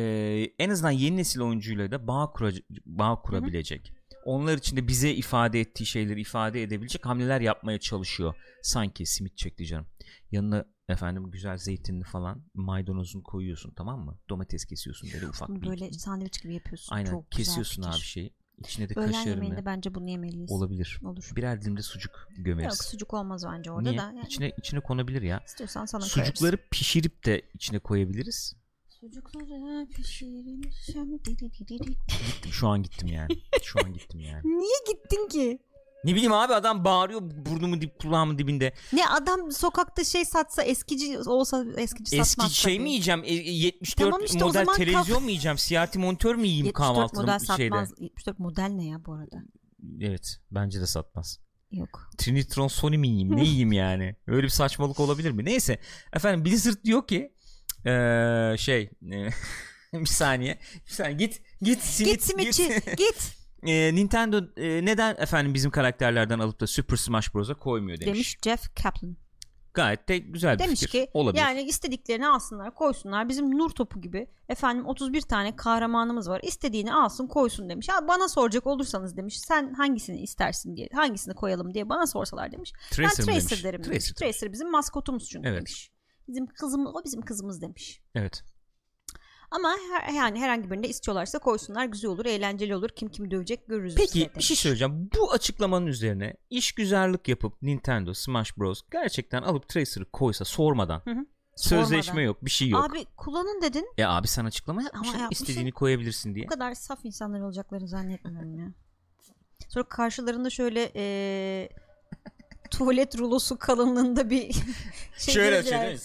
en azından yeni nesil oyuncuyla da bağ, kura- bağ kurabilecek. Onlar için de bize ifade ettiği şeyleri ifade edebilecek hamleler yapmaya çalışıyor. Sanki simit çekti canım. Yanına efendim güzel zeytinli falan maydanozunu koyuyorsun tamam mı? Domates kesiyorsun böyle ufak Bunu bir. böyle sandviç gibi yapıyorsun. Aynen Çok kesiyorsun abi şeyi. İçine de Öğlen kaşarını. yemeğinde bence bunu yemeliyiz. Olabilir. Olur. Birer dilimde sucuk gömeriz. Yok sucuk olmaz bence orada Niye? da. Yani İçine içine konabilir ya. istiyorsan sana Sucukları pişirip de içine koyabiliriz. koyarız. Sucukları pişirmişim. Gittim şu an gittim yani. Şu an gittim yani. Niye gittin ki? Ne bileyim abi adam bağırıyor burnumun dip kulağımın dibinde. Ne adam sokakta şey satsa eskici olsa eskici Eski satmaz şey tabii. mi yiyeceğim? E, e, 74 Tamam işte model televizyon mu yiyeceğim? CRT monitör mü yiyeyim 74 kahvaltının model şeyde? satmaz. 74 model ne ya bu arada? Evet bence de satmaz. Yok. Trinitron Sony mi yiyeyim? Ne yiyeyim yani? Öyle bir saçmalık olabilir mi? Neyse. Efendim Blizzard diyor ki eee, şey e, bir saniye. Bir saniye git git simit, git simitçi git. E, Nintendo e, neden efendim bizim karakterlerden alıp da Super Smash Bros'a koymuyor demiş. demiş Jeff Kaplan. Gayet de güzel bir Demiş fikir. ki Olabilir. yani istediklerini alsınlar koysunlar. Bizim nur topu gibi efendim 31 tane kahramanımız var. İstediğini alsın koysun demiş. Ya bana soracak olursanız demiş sen hangisini istersin diye hangisini koyalım diye bana sorsalar demiş. Tracer ben Tracer demiş? derim demiş. Tracer. Tracer bizim maskotumuz çünkü Evet. demiş. Bizim kızımız o bizim kızımız demiş. Evet. Ama her, yani herhangi birinde istiyorlarsa koysunlar güzel olur eğlenceli olur kim kimi dövecek görürüz. Peki işte bir şey söyleyeceğim. Bu açıklamanın üzerine iş güzellik yapıp Nintendo Smash Bros gerçekten alıp Tracer'ı koysa sormadan. Hı hı. Sözleşme Sormadan. yok, bir şey yok. Abi kullanın dedin Ya abi sen açıklama yapmışsın. Ama istediğini koyabilirsin diye. Bu kadar saf insanlar olacaklarını zannetmiyorum ya. Sonra karşılarında şöyle eee, tuvalet rulosu kalınlığında bir şey Şöyle açıyor değil.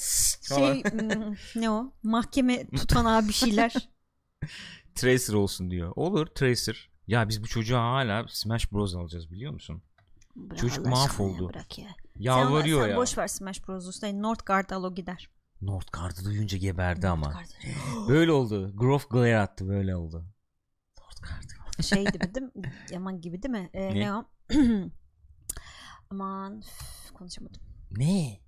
Şey hmm, ne o? Mahkeme tutanağı bir şeyler. Tracer olsun diyor. Olur Tracer. Ya biz bu çocuğa hala Smash Bros alacağız biliyor musun? Bırak Çocuk Allah mahvoldu. Ya, bırak ya. Yalvarıyor sen, ya. Sen boş ver Smash Bros'u. Sen Northgard al o gider. Northgard'ı duyunca geberdi ama. Northgard. Böyle oldu. Groff glare attı böyle oldu. Northgard. şey gibi değil mi? Yaman gibi değil mi? Ee, Ne? ne? o? Aman üf, konuşamadım. Ne?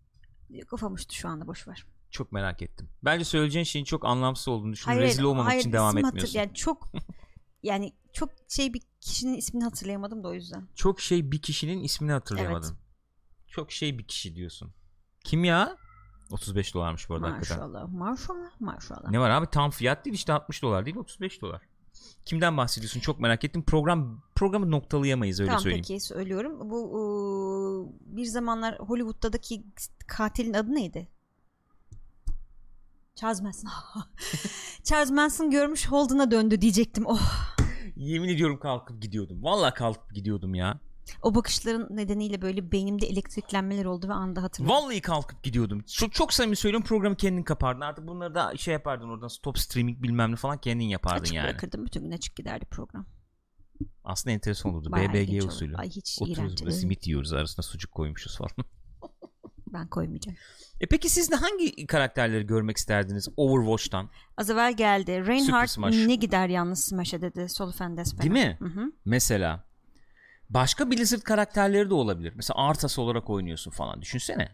Kafam uçtu şu anda boş ver. Çok merak ettim. Bence söyleyeceğin şeyin çok anlamsız olduğunu düşünüyorum. Hayır, Rezil olmamak hayır, için devam isim etmiyorsun. hatır- yani çok yani çok şey bir kişinin ismini hatırlayamadım da o yüzden. Çok şey bir kişinin ismini hatırlayamadım. Çok şey bir kişi diyorsun. Kim ya? 35 dolarmış bu arada hakikaten. Maşallah maşallah maşallah. Ne var abi tam fiyat değil işte 60 dolar değil 35 dolar. Kimden bahsediyorsun çok merak ettim. Program programı noktalayamayız öyle tamam söyleyeyim. peki söylüyorum. Bu ıı, bir zamanlar Hollywood'daki katilin adı neydi? Charles Manson. Charles Manson görmüş Holden'a döndü diyecektim. Oh. Yemin ediyorum kalkıp gidiyordum. Vallahi kalkıp gidiyordum ya. O bakışların nedeniyle böyle beynimde elektriklenmeler oldu ve anda hatırladım. Vallahi kalkıp gidiyordum. Çok, çok samimi söylüyorum programı kendin kapardın. Artık bunları da şey yapardın oradan stop streaming bilmem ne falan kendin yapardın açık yani. bırakırdım. Bütün gün açık giderdi program. Aslında enteresan olurdu. Bayağı BBG usulü. Ay hiç Oturuyoruz burada simit yiyoruz arasına sucuk koymuşuz falan. Ben koymayacağım. e peki siz de hangi karakterleri görmek isterdiniz Overwatch'tan? Az evvel geldi. Reinhardt ne gider yalnız Smash'e dedi. Solufendes falan. Değil mi? Hı hı. Mesela başka Blizzard karakterleri de olabilir. Mesela Arthas olarak oynuyorsun falan. Düşünsene.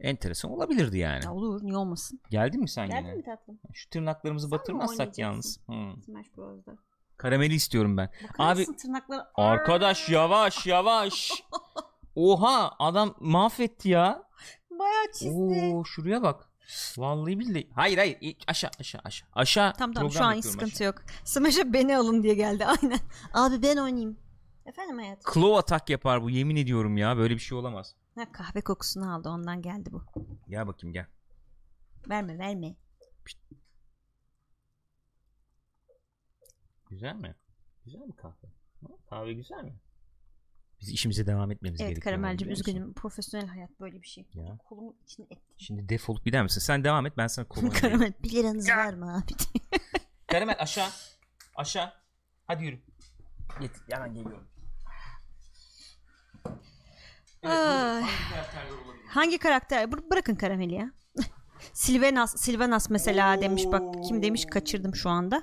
Enteresan olabilirdi yani. Ya olur niye olmasın? Geldin mi sen Geldin yine? mi tatlım? Şu tırnaklarımızı Sen mi batırmazsak yalnız. Hı. Smash Bros'da. Karameli istiyorum ben. Abi- mısın tırnakları? Arkadaş yavaş yavaş. Oha adam mahvetti ya. Bayağı çizdi. Oo şuraya bak. Vallahi billahi. Hayır hayır İ- aşağı aşağı aşağı. Aşağı. Tamam tamam şu program an hiç yapıyorum sıkıntı yok. Smash'e beni alın diye geldi aynen. Abi ben oynayayım. Efendim hayat. Claw atak yapar bu yemin ediyorum ya böyle bir şey olamaz. Ha, kahve kokusunu aldı ondan geldi bu. Gel bakayım gel. Verme verme. Güzel mi? Güzel mi kahve? Ha, Kahve güzel mi? Biz işimize devam etmemiz Evet gerekiyor. Karamelcim biliyor musun? üzgünüm. Profesyonel hayat böyle bir şey. Ya. Kolumun içine ettim. Şimdi defolup gider misin? Sen devam et ben sana vereyim. Karamel bir liranız var mı abi? Karamel aşağı. Aşağı. Hadi yürü. Git. Hemen geliyorum. Ay. Hangi karakter? Bır- bırakın Karamel'i ya. Silvenas, Silvenas mesela demiş bak kim demiş kaçırdım şu anda.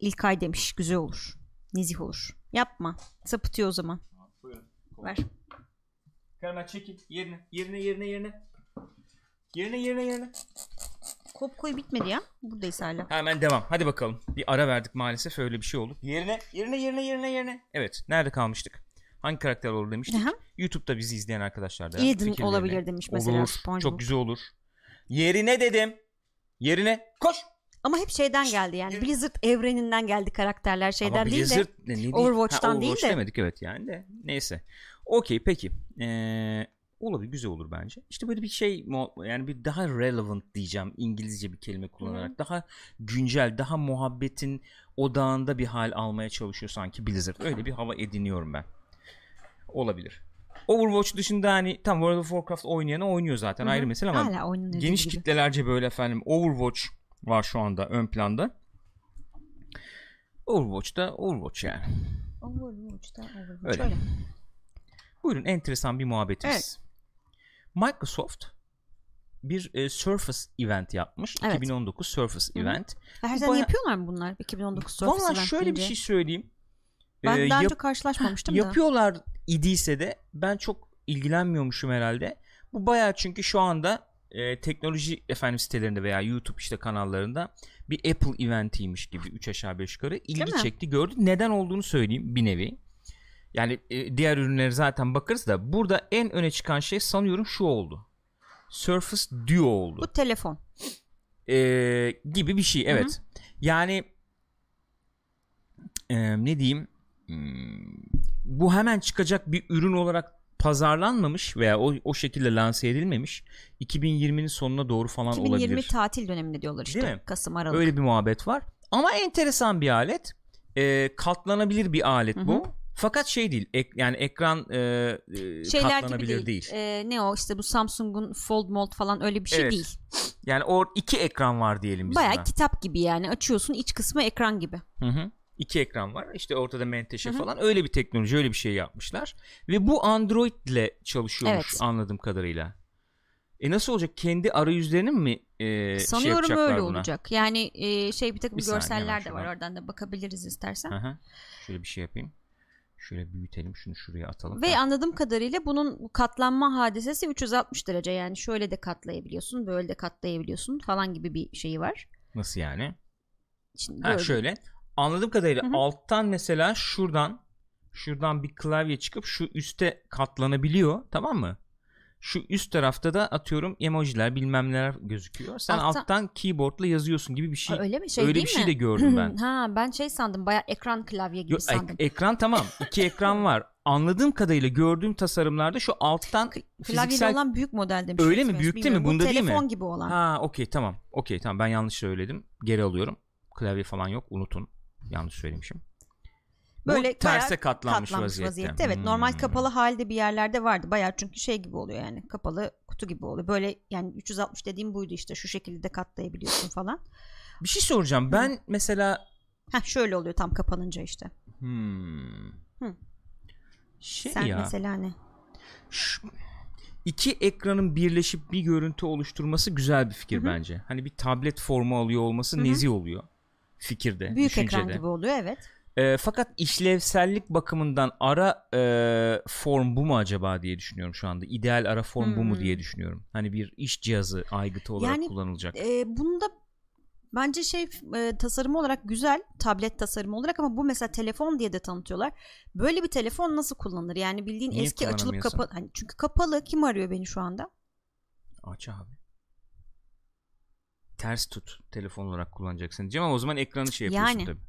İlkay demiş güzel olur. Nezih olur. Yapma. Sapıtıyor o zaman. Buyurun. Ver. Karamel çekil. Yerine. Yerine yerine yerine. Yerine yerine yerine. Kop koy bitmedi ya. Buradayız hala. Hemen devam. Hadi bakalım. Bir ara verdik maalesef öyle bir şey oldu. Yerine yerine yerine yerine yerine. Evet. Nerede kalmıştık? Hangi karakter olur demiştik. Aha. YouTube'da bizi izleyen arkadaşlar da. Eden olabilir demiş mesela Olur. SpongeBob. Çok güzel olur. Yerine dedim. Yerine koş. Ama hep şeyden geldi yani. Blizzard evreninden geldi karakterler şeyden Ama değil de. Ne, ne değil? Overwatch'tan Ha, değil Overwatch de. demedik evet yani de. Neyse. Okey peki. Ee, olabilir güzel olur bence. İşte böyle bir şey yani bir daha relevant diyeceğim İngilizce bir kelime kullanarak. Daha güncel, daha muhabbetin odağında bir hal almaya çalışıyor sanki Blizzard. Öyle bir hava ediniyorum ben. Olabilir. Overwatch dışında hani tam World of Warcraft oynayanı oynuyor zaten Hı hı. ayrı mesele ama Hala geniş gibi. kitlelerce böyle efendim Overwatch var şu anda ön planda. Overwatch'ta Overwatch yani. Overwatch'ta Overwatch Öyle. öyle. Buyurun enteresan bir muhabbetimiz. Microsoft bir e, Surface event yapmış. Evet. 2019 Surface Hı hı. event. Her sene Baya- yapıyorlar mı bunlar? 2019 Surface Valla Event şöyle bir deyince. şey söyleyeyim. Ben Ee, daha yap- önce karşılaşmamıştım da. yapıyorlar idiyse de ben çok ilgilenmiyormuşum herhalde. Bu bayağı çünkü şu anda e, teknoloji efendim sitelerinde veya YouTube işte kanallarında bir Apple eventiymiş gibi 3 aşağı 5 yukarı ilgi çekti gördü. Neden olduğunu söyleyeyim bir nevi. Yani e, diğer ürünlere zaten bakarız da burada en öne çıkan şey sanıyorum şu oldu. Surface Duo oldu Bu telefon. e, gibi bir şey evet. Yani e, ne diyeyim Hmm, bu hemen çıkacak bir ürün olarak pazarlanmamış veya o, o şekilde lanse edilmemiş 2020'nin sonuna doğru falan 2020 olabilir. tatil döneminde diyorlar işte. Değil mi? Kasım Aralık. Öyle bir muhabbet var. Ama enteresan bir alet. E, katlanabilir bir alet Hı hı. bu. Fakat şey değil. ek- yani ekran e, e, Şeyler gibi katlanabilir değil. değil. Ee, ne o işte bu Samsung'un Fold Mold falan öyle bir şey Evet. değil. Yani o iki ekran var diyelim biz Bayağı buna. kitap gibi yani. Açıyorsun iç kısmı ekran gibi. Hı hı. İki ekran var. İşte ortada menteşe Hı hı. falan. Öyle bir teknoloji, öyle bir şey yapmışlar. Ve bu Android ile çalışıyormuş Evet. anladığım kadarıyla. E nasıl olacak? Kendi arayüzlerini mi e, şey Sanıyorum yapacaklar öyle buna? olacak. Yani e, şey bir takım Bir görseller de var. şuradan. Oradan da bakabiliriz istersen. Hı. Şöyle bir şey yapayım. Şöyle büyütelim. Şunu şuraya atalım. Ve anladığım kadarıyla bunun bu katlanma hadisesi 360 derece yani şöyle de katlayabiliyorsun, böyle de katlayabiliyorsun falan gibi bir şeyi var. Nasıl yani? Şimdi Ha böyle- şöyle. Anladığım kadarıyla Hı hı. alttan mesela şuradan şuradan bir klavye çıkıp şu üste katlanabiliyor tamam mı? Şu üst tarafta da atıyorum emojiler bilmem neler gözüküyor. Sen Alttan- alttan keyboardla yazıyorsun gibi bir şey. Ha, öyle mi şey öyle bir şey mi? de gördüm ben. ha ben şey sandım baya ekran klavye gibi Yo, ek- sandım. ekran tamam. iki ekran var. Anladığım kadarıyla gördüğüm tasarımlarda şu alttan Klavyeli fiziksel olan büyük model demiş. Öyle mi? Büyük değil mi? bilmiyorum. Bu Bunda değil mi? telefon gibi olan. Ha okey tamam. Okey tamam ben yanlış söyledim. Geri alıyorum. Klavye falan yok unutun. Yanlış söylemişim. Böyle Bu terse katlanmış, katlanmış vaziyette. Evet normal Hmm. kapalı halde bir yerlerde vardı. Bayağı çünkü şey gibi oluyor yani kapalı kutu gibi oluyor. Böyle yani 360 dediğim buydu işte şu şekilde katlayabiliyorsun falan. Bir şey soracağım. Ben mesela Heh şöyle oluyor tam kapanınca işte. hmm, Hı. şey Sen ya mesela ne? şu- iki ekranın birleşip bir görüntü oluşturması güzel bir fikir Hı hı. bence. Hani bir tablet formu alıyor olması Hı hı. nezih oluyor fikirde, Büyük düşüncede. ekran gibi oluyor evet. Ee, fakat işlevsellik bakımından ara e, form bu mu acaba diye düşünüyorum şu anda. İdeal ara form bu mu Hmm. diye düşünüyorum. Hani bir iş cihazı aygıtı olarak Yani, kullanılacak. Ee, bunda bence şey e, tasarımı olarak güzel tablet tasarımı olarak ama bu mesela telefon diye de tanıtıyorlar. Böyle bir telefon nasıl kullanılır? Yani bildiğin Niye eski açılıp kapalı hani çünkü kapalı kim arıyor beni şu anda? Aç abi. Ters tut telefon olarak kullanacaksın diyeceğim ama o zaman ekranı şey yapıyorsun Yani. tabii.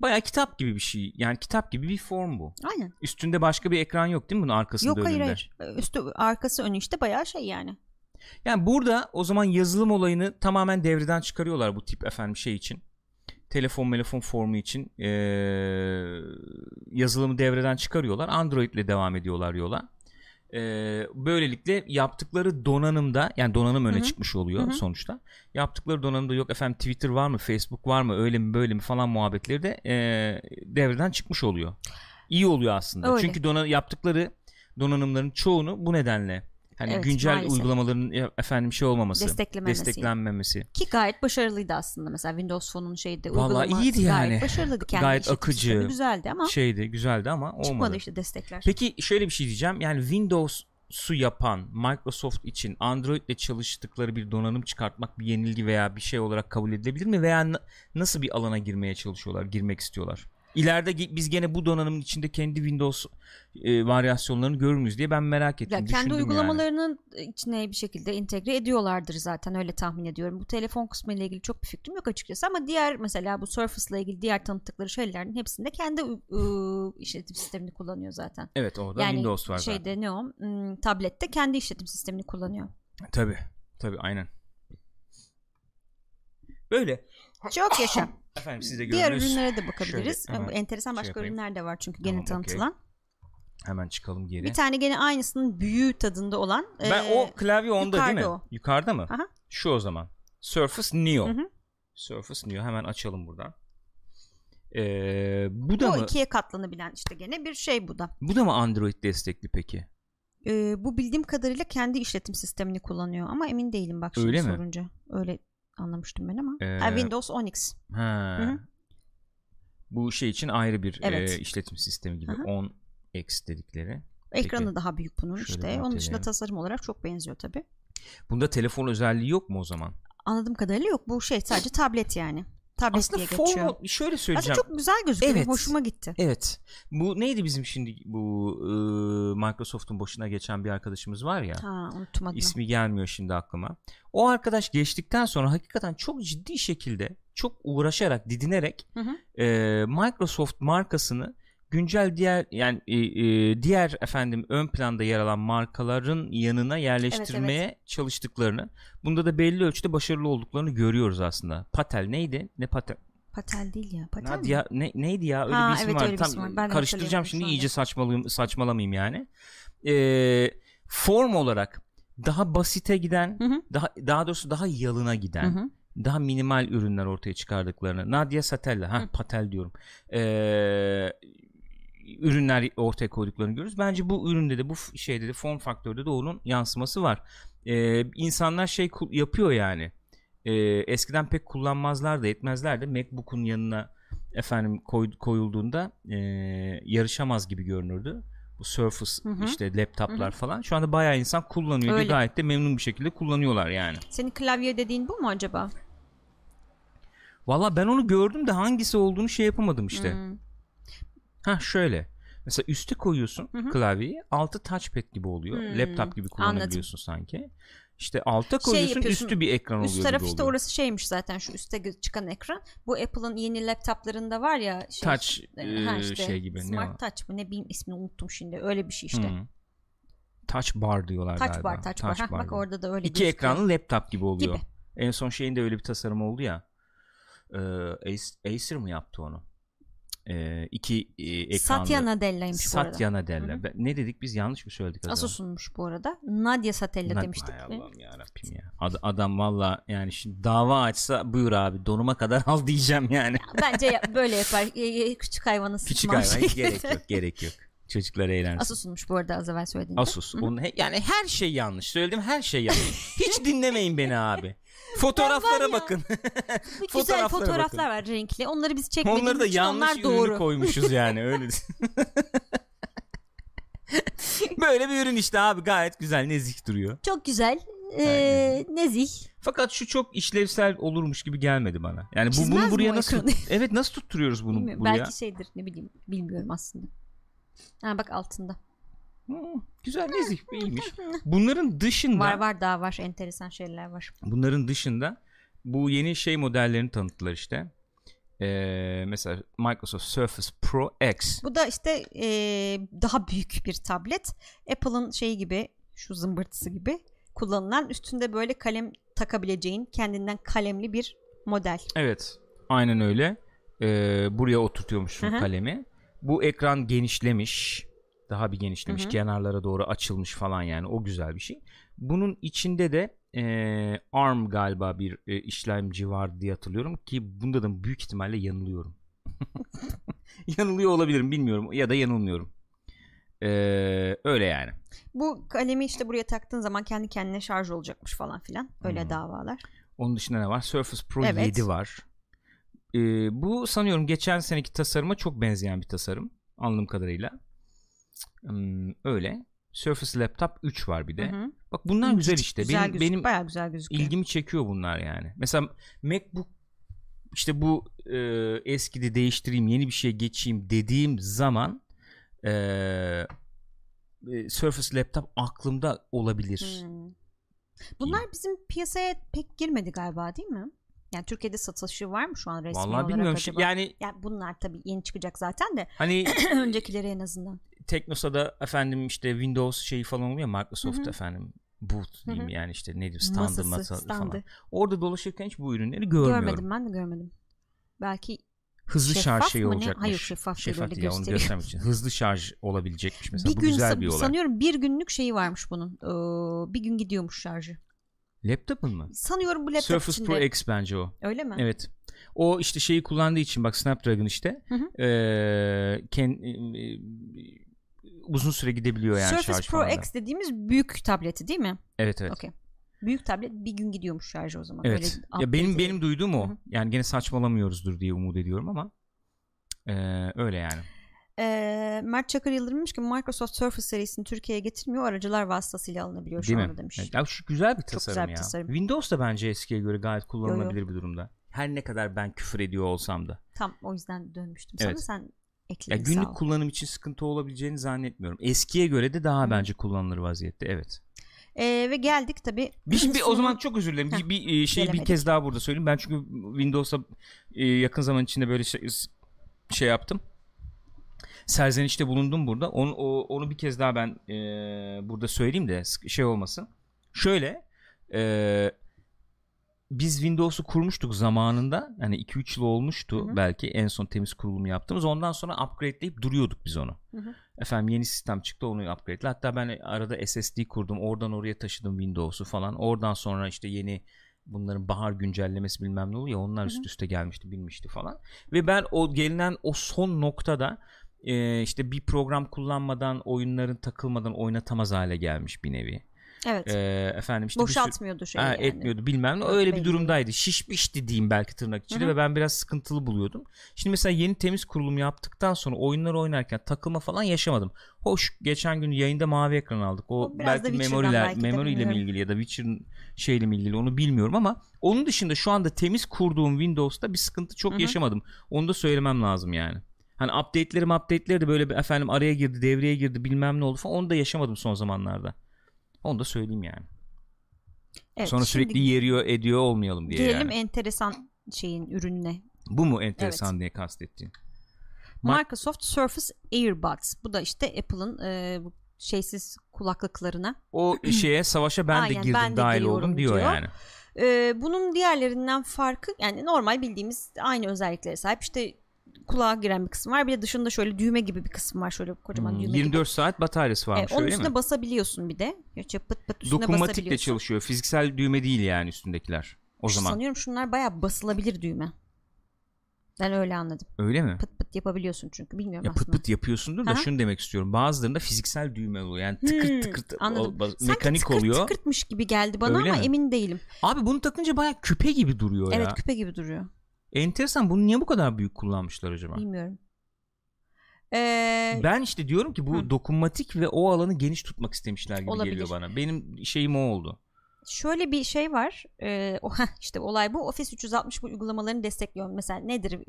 Baya kitap gibi bir şey. Yani kitap gibi bir form bu. Aynen. Üstünde başka bir ekran yok değil mi bunun arkasında Yok hayır önünde? hayır. Üstü arkası önü işte bayağı şey yani. Yani burada o zaman yazılım olayını tamamen devreden çıkarıyorlar bu tip efendim şey için. Telefon telefon formu için ee, yazılımı devreden çıkarıyorlar. Android ile devam ediyorlar yola. Ee, böylelikle yaptıkları donanımda yani donanım öne Hı hı. çıkmış oluyor Hı hı. sonuçta. Yaptıkları donanımda yok efendim Twitter var mı Facebook var mı öyle mi böyle mi falan muhabbetleri de ee, devreden çıkmış oluyor. İyi oluyor aslında. Öyle. Çünkü dona- yaptıkları donanımların çoğunu bu nedenle hani Evet, güncel maalesef. uygulamaların efendim şey olmaması, desteklenmemesi. Ki gayet başarılıydı aslında mesela Windows Phone'un şeyde Vallahi uygulaması iyiydi gayet yani. başarılıydı. Kendi Gayet akıcı. güzeldi ama Şeydi, güzeldi ama olmadı. çıkmadı işte destekler. Peki şöyle bir şey diyeceğim. Yani Windows'u yapan Microsoft için Android ile çalıştıkları bir donanım çıkartmak bir yenilgi veya bir şey olarak kabul edilebilir mi? Veya nasıl bir alana girmeye çalışıyorlar, girmek istiyorlar? İleride biz gene bu donanımın içinde kendi Windows e, varyasyonlarını görür müyüz diye ben merak ettim. Ya kendi düşündüm yani. uygulamalarının içine bir şekilde entegre ediyorlardır zaten öyle tahmin ediyorum. Bu telefon kısmı ile ilgili çok bir fikrim yok açıkçası ama diğer mesela bu Surface ile ilgili diğer tanıttıkları şeylerin hepsinde kendi ıı, işletim sistemini kullanıyor zaten. Evet orada yani Windows var şeyde zaten. ne o? Hmm, tablette kendi işletim sistemini kullanıyor. Tabii. Tabii aynen. Böyle. Çok yaşa. Efendim siz de Diğer ürünlere de bakabiliriz. Şöyle hemen Enteresan şey başka yapayım. ürünler de var çünkü Tamam, gene tanıtılan. Hemen çıkalım geri. Bir tane gene aynısının büyüğü tadında olan. Ben e, o klavye onda değil mi? yukarıda o. Yukarıda mı? Aha. Şu o zaman. Surface Neo. Hı hı. Surface Neo hemen açalım buradan. Ee, bu da bu mı? ikiye katlanabilen işte gene bir şey bu da. Bu da mı Android destekli peki? Ee, bu bildiğim kadarıyla kendi işletim sistemini kullanıyor ama emin değilim bak şimdi Öyle mi? sorunca. Öyle anlamıştım ben ama. Ee, Ha, Windows 10X. Ha. Hı hı. Bu şey için ayrı bir Evet. e, işletim sistemi gibi. Hı hı. 10X dedikleri. Peki. Ekranı daha büyük bunun işte. Onun dışında tasarım olarak çok benziyor tabi. Bunda telefon özelliği yok mu o zaman? Anladığım kadarıyla yok. Bu şey sadece tablet yani. Tablet Aslında diye geçiyor. formu şöyle Aslında söyleyeceğim. çok güzel gözüküyor. Evet. Hoşuma gitti. Evet. Bu neydi bizim şimdi bu e, Microsoft'un başına geçen bir arkadaşımız var ya. Ha unuttum adını. İsmi gelmiyor şimdi aklıma. O arkadaş geçtikten sonra hakikaten çok ciddi şekilde çok uğraşarak didinerek Hı hı. e, Microsoft markasını güncel diğer yani e, e, diğer efendim ön planda yer alan markaların yanına yerleştirmeye çalıştıklarını bunda da belli ölçüde başarılı olduklarını görüyoruz aslında. Patel neydi? Ne Patel? Patel değil ya. Patel mi? Nadia ne, neydi ya? Öyle Ha, bir isim evet, var. öyle bir Tam isim var. Ben karıştıracağım şimdi iyice saçmalayayım, saçmalamayayım yani. Ee, form olarak daha basite giden, Hı hı. daha daha doğrusu daha yalına giden, Hı hı. daha minimal ürünler ortaya çıkardıklarını. Nadia Satella, ha. Patel diyorum. Ee, ürünler ortaya koyduklarını görürüz. Bence bu üründe de bu şeyde de form faktörde de onun yansıması var. Ee, insanlar şey yapıyor yani. Ee, eskiden pek kullanmazlar da etmezler de MacBook'un yanına efendim koy- koyulduğunda e, yarışamaz gibi görünürdü. Bu Surface Hı hı. işte laptoplar Hı hı. falan. Şu anda bayağı insan kullanıyor ve Öyle. gayet de memnun bir şekilde kullanıyorlar yani. Senin klavye dediğin bu mu acaba? Valla ben onu gördüm de hangisi olduğunu şey yapamadım işte. Hmm. Ha şöyle. Mesela üste koyuyorsun Hı hı. klavyeyi. Altı touchpad gibi oluyor. Hmm, Laptop gibi kullanabiliyorsun sanki. İşte alta koyuyorsun Şey üstü bir ekran oluyor Üst taraf işte orası şeymiş zaten şu üstte gö- çıkan ekran. Bu Apple'ın yeni laptoplarında var ya şey, Touch e, e, işte, şey gibi. ne Smart o? Touch mı ne bileyim ismini unuttum şimdi. Öyle bir şey işte. Hmm. Touch bar diyorlar Touch galiba. bar, touch bar. Hah, bak diyor. orada da öyle İki gözüküyor. ekranlı laptop gibi oluyor. Gibi. En son şeyin de öyle bir tasarım oldu ya. Ee, Ace- Acer mı yaptı onu? Ee, iki e, ekranlı. Satya Nadella'ymış bu arada. Satya Nadella. Hı hı. Ben- Ne dedik biz yanlış mı söyledik? acaba? Asus'unmuş bu arada. Nadia Satella Nad- demiştik. Hay Allah'ım yarabbim ya. Ad- adam valla yani şimdi dava açsa buyur abi donuma kadar al diyeceğim yani. Bence ya- böyle yapar. E, e, Küçük hayvanı Küçük hayvan şeyi. gerek yok gerek yok. Çocuklar eğlensin. Asus'unmuş bu arada az evvel söylediğinde. Asus. Onun yani her şey yanlış. Söylediğim her şey yanlış. Hiç dinlemeyin beni abi. Fotoğraflara ya, bakın. Güzel fotoğraflar var renkli. Onları biz çekmediğimiz Onları da için yanlış onlar doğru. koymuşuz yani öyle. Böyle bir ürün işte abi gayet güzel nezih duruyor. Çok güzel. Ee, nezih. Fakat şu çok işlevsel olurmuş gibi gelmedi bana. Yani bu Çizmez bunu buraya nasıl ekranı? Evet nasıl tutturuyoruz bunu Bilmiyorum. buraya? Belki şeydir ne bileyim. Bilmiyorum aslında. Ha bak altında. Güzel nezih iyiymiş. Bunların dışında Var var daha var. Enteresan şeyler var. bunların dışında bu yeni şey modellerini tanıttılar işte. Ee, mesela Microsoft Surface Pro X. Bu da işte ee, daha büyük bir tablet. Apple'ın şeyi gibi şu zımbırtısı gibi kullanılan üstünde böyle kalem takabileceğin kendinden kalemli bir model. Evet. Aynen öyle. Ee, buraya oturtuyormuşsun kalemi. Bu ekran genişlemiş. Daha bir genişlemiş. Hı hı. Kenarlara doğru açılmış falan yani. O güzel bir şey. Bunun içinde de e, ARM galiba bir e, işlemci var diye hatırlıyorum ki bunda da büyük ihtimalle yanılıyorum. Yanılıyor olabilirim bilmiyorum ya da yanılmıyorum. Ee, öyle yani. Bu kalemi işte buraya taktığın zaman kendi kendine şarj olacakmış falan filan. Öyle Hmm. davalar. Onun dışında ne var? Surface Pro Evet. 7 var. Ee, bu sanıyorum geçen seneki tasarıma çok benzeyen bir tasarım. Anladığım kadarıyla. Öyle. Surface Laptop 3 var bir de. Hı hı. Bak bunlar güzel işte. Güzel benim gözük- benim bayağı güzel gözüküyor. ilgimi çekiyor bunlar yani. Mesela MacBook işte bu e, eskidi değiştireyim yeni bir şey geçeyim dediğim zaman e, e, Surface Laptop aklımda olabilir. Hmm. Bunlar bizim piyasaya pek girmedi galiba değil mi? Yani Türkiye'de satışı var mı şu an resmi Vallahi olarak bilmiyorum. acaba? Yani Yani bunlar tabii yeni çıkacak zaten de hani öncekileri en azından. Teknosa'da efendim işte Windows şeyi falan oluyor Microsoft Hı hı. efendim boot diyeyim Hı hı. yani işte nedir standı Masası, masa standı. falan. Orada dolaşırken hiç bu ürünleri görmüyorum. Görmedim ben de görmedim. Belki Hızlı Şeffaf şarj şeyi mı ne? olacakmış. Hayır, şeffaf Şeffaf değil onu göstermek için. Hızlı şarj olabilecekmiş mesela. bir bu gün güzel bir olay. sanıyorum bir günlük şeyi varmış bunun. Ee, bir gün gidiyormuş şarjı. Laptop'un mu? Sanıyorum bu laptop Surface içinde. Pro X bence o. Öyle mi? Evet. O işte şeyi kullandığı için bak Snapdragon işte Hı hı. eee, ken- e, uzun süre gidebiliyor yani Surface şarj Pro falan da. X dediğimiz büyük tableti değil mi? Evet evet. Okey. Büyük tablet bir gün gidiyormuş şarjı o zaman. Evet. Öyle ya benim benim duyduğum o. Hı hı. Yani gene saçmalamıyoruzdur diye umut ediyorum ama eee, öyle yani. Ee, Mert Çakır Yıldırım demiş ki Microsoft Surface serisini Türkiye'ye getirmiyor. Aracılar vasıtasıyla alınabiliyor şu Değil anda mi? demiş. Evet, ya şu güzel bir tasarım güzel bir ya. tasarım. Windows da bence eskiye göre gayet kullanılabilir bir durumda. Her ne kadar ben küfür ediyor olsam da. Tam o yüzden dönmüştüm Evet. sana. Sen Ya ekledin sağ günlük kullanım için sıkıntı olabileceğini zannetmiyorum. Eskiye göre de daha Hı. bence kullanılır vaziyette. Evet. Ee, ve geldik tabii. Bir, bir- o zaman çok özür dilerim. Heh, Bir, bir e, bir gelemedik. kez daha burada söyleyeyim. Ben çünkü Windows'a e, yakın zaman içinde böyle şey, şey yaptım. Serzenişte bulundum burada. Onu, o- onu bir kez daha ben e, burada söyleyeyim de şey olmasın. Şöyle e, biz Windows'u kurmuştuk zamanında. Yani 2-3 yıl olmuştu Hı hı. belki en son temiz kurulumu yaptığımız. Ondan sonra upgradeleyip duruyorduk biz onu. Hı hı. Efendim yeni sistem çıktı onu upgrade'le. Hatta ben arada SSD kurdum. Oradan oraya taşıdım Windows'u falan. Oradan sonra işte yeni bunların bahar güncellemesi bilmem ne oluyor. Onlar Hı hı. üst üste gelmişti bilmişti falan. Ve ben o gelinen o son noktada e, işte bir program kullanmadan oyunların takılmadan oynatamaz hale gelmiş bir nevi. Evet. Ee, efendim işte Boşaltmıyordu şey Ha, yani. etmiyordu bilmem ne Öyle öyle bir belli. durumdaydı şişmişti diyeyim belki tırnak içinde ve ben biraz sıkıntılı buluyordum. Şimdi mesela yeni temiz kurulum yaptıktan sonra oyunlar oynarken takılma falan yaşamadım. Hoş geçen gün yayında mavi ekran aldık. O, O belki memoriler, belki mi bilmiyorum. ilgili ya da Witcher'ın şeyle mi ilgili onu bilmiyorum ama onun dışında şu anda temiz kurduğum Windows'ta bir sıkıntı çok Hı hı. yaşamadım. Onu da söylemem lazım yani. Hani update'lerim update'leri de böyle bir efendim araya girdi devreye girdi bilmem ne oldu falan onu da yaşamadım son zamanlarda. Onu da söyleyeyim yani. Evet, Sonra sürekli yeriyor ediyor olmayalım diye Gelelim yani. enteresan şeyin ürününe. Bu mu enteresan diye kastettiğin? Microsoft Surface Earbuds. Bu da işte Apple'ın e, şeysiz kulaklıklarına. O şeye savaşa ben de Aynen, girdim ben de dahil oldum diyor, diyor. yani. E, bunun diğerlerinden farkı yani normal bildiğimiz aynı özelliklere sahip. İşte kulağa giren bir kısım var. Bir de dışında şöyle düğme gibi bir kısım var. Şöyle kocaman Hmm, düğme gibi. 24 saat bataryası varmış onun öyle üstüne mi? basabiliyorsun bir de. Göçe pıt pıt üstüne Dokunmatikle çalışıyor. Fiziksel düğme değil yani üstündekiler. O zaman. Sanıyorum şunlar bayağı basılabilir düğme. Ben öyle anladım. Öyle mi? Pıt pıt yapabiliyorsun çünkü. Bilmiyorum Ya pıt aslında. pıt yapıyorsundur da Aha. şunu demek istiyorum. Bazılarında fiziksel düğme oluyor. Yani tıkır Hmm, tıkır tıkır anladım. o- Sanki mekanik tıkır oluyor. tıkırtmış gibi geldi bana Öyle ama mi? emin değilim. Abi bunu takınca baya küpe gibi duruyor Evet ya. küpe gibi duruyor. Enteresan bunu niye bu kadar büyük kullanmışlar acaba? Bilmiyorum. Ee, Ben işte diyorum ki bu Hı. dokunmatik ve o alanı geniş tutmak istemişler gibi Olabilir. geliyor bana. Benim şeyim o oldu. şöyle bir şey var. Ee, o işte olay bu. Office 360 bu uygulamalarını destekliyor. Mesela nedir?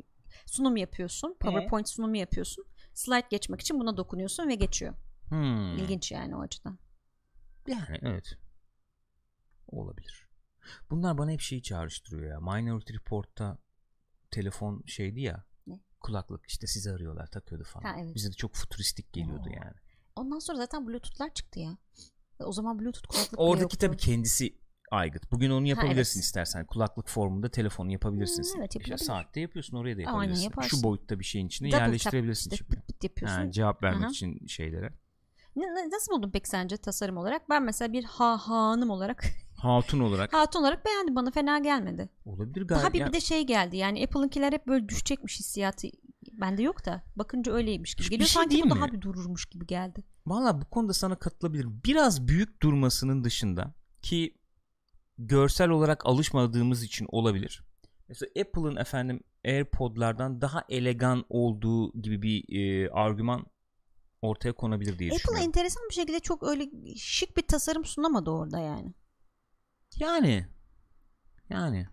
Sunum yapıyorsun. PowerPoint sunumu yapıyorsun. Slide geçmek için buna dokunuyorsun ve geçiyor. Hmm. İlginç yani o açıdan. Yani evet. Olabilir. Bunlar bana hep şeyi çağrıştırıyor ya. Minority Report'ta telefon şeydi ya. Ne? Kulaklık işte sizi arıyorlar takıyordu falan. Ha, evet. Bize de çok futuristik geliyordu Oo. yani. Ondan sonra zaten Bluetooth'lar çıktı ya. O zaman Bluetooth kulaklık Oradaki tabii kendisi aygıt. Bugün onu yapabilirsin evet. istersen. Kulaklık formunda telefonu yapabilirsin. Hmm, evet, İşte yapılabilir. saatte yapıyorsun oraya da Aynen, yapabilirsin. yaparsın. Şu boyutta bir şeyin içine Double tap yerleştirebilirsin. işte pıt pıt yapıyorsun. Yani cevap vermek Aha. için şeylere. Nasıl buldun peki sence tasarım olarak? Ben mesela bir ha hanım olarak Hatun olarak hatun olarak beğendim. Bana fena gelmedi. olabilir gayet. Daha bir, bir de şey geldi yani Apple'ınkiler hep böyle düşecekmiş hissiyatı bende yok da bakınca öyleymiş gibi Bir geliyor şey sanki bu diyeyim daha mi? bir dururmuş gibi geldi. Valla bu konuda sana katılabilirim. Biraz büyük durmasının dışında ki görsel olarak alışmadığımız için olabilir. Mesela Apple'ın efendim AirPod'lardan daha elegan olduğu gibi bir e, argüman ortaya konabilir diye Apple düşünüyorum. enteresan bir şekilde çok öyle şık bir tasarım sunamadı orada yani. Yani yani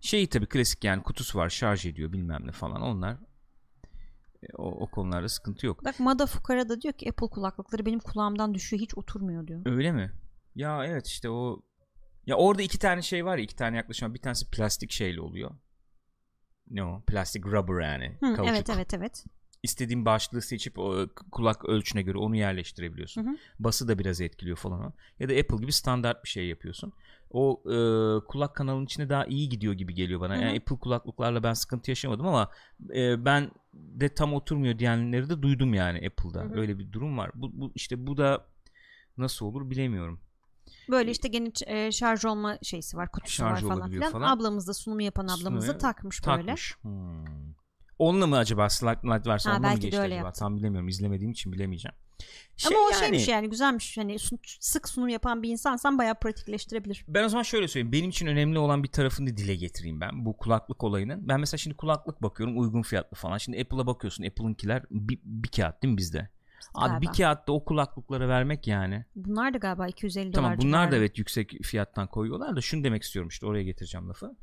şey tabii klasik yani kutusu var şarj ediyor bilmem ne falan onlar e, o, o konularda sıkıntı yok. Bak Mada Fukara da diyor ki Apple kulaklıkları benim kulağımdan düşüyor hiç oturmuyor diyor. Öyle mi? Ya evet işte o ya orada iki tane şey var ya iki tane yaklaşım. Bir tanesi plastik şeyle oluyor. Ne o? Plastik rubber yani. Hı, Kauçuk. evet evet evet. İstediğin başlığı seçip o kulak ölçüne göre onu yerleştirebiliyorsun. Hı hı. Bası da biraz etkiliyor falan. Ya da Apple gibi standart bir şey yapıyorsun. O e, kulak kanalının içine daha iyi gidiyor gibi geliyor bana. Hı hı. Yani Apple kulaklıklarla ben sıkıntı yaşamadım ama e, ben de tam oturmuyor diyenleri de duydum yani Apple'da. Hı hı. Öyle bir durum var. Bu, bu işte bu da nasıl olur bilemiyorum. Böyle işte gene e, şarj olma şeysi var kutusu Şarj var falan filan. falan. Ablamız da sunumu yapan ablamız da Sunumu takmış böyle. Takmış. Hmm. Onunla mı acaba Slide Light varsa Ha, onunla mı geçti acaba? yaptı. Tam bilemiyorum. İzlemediğim için bilemeyeceğim. Şey Ama o yani, şeymiş yani güzelmiş. Hani sık sunum yapan bir insansan bayağı pratikleştirebilir. Ben o zaman şöyle söyleyeyim. Benim için önemli olan bir tarafını dile getireyim ben. Bu kulaklık olayının. Ben mesela şimdi kulaklık bakıyorum uygun fiyatlı falan. Şimdi Apple'a bakıyorsun. Apple'ınkiler bir, bir kağıt değil mi bizde? Abi Galiba. bir kağıtta o kulaklıklara vermek yani. Bunlar da galiba 250 Tamam dolar bunlar da civarı. evet yüksek fiyattan koyuyorlar da şunu demek istiyorum işte oraya getireceğim lafı.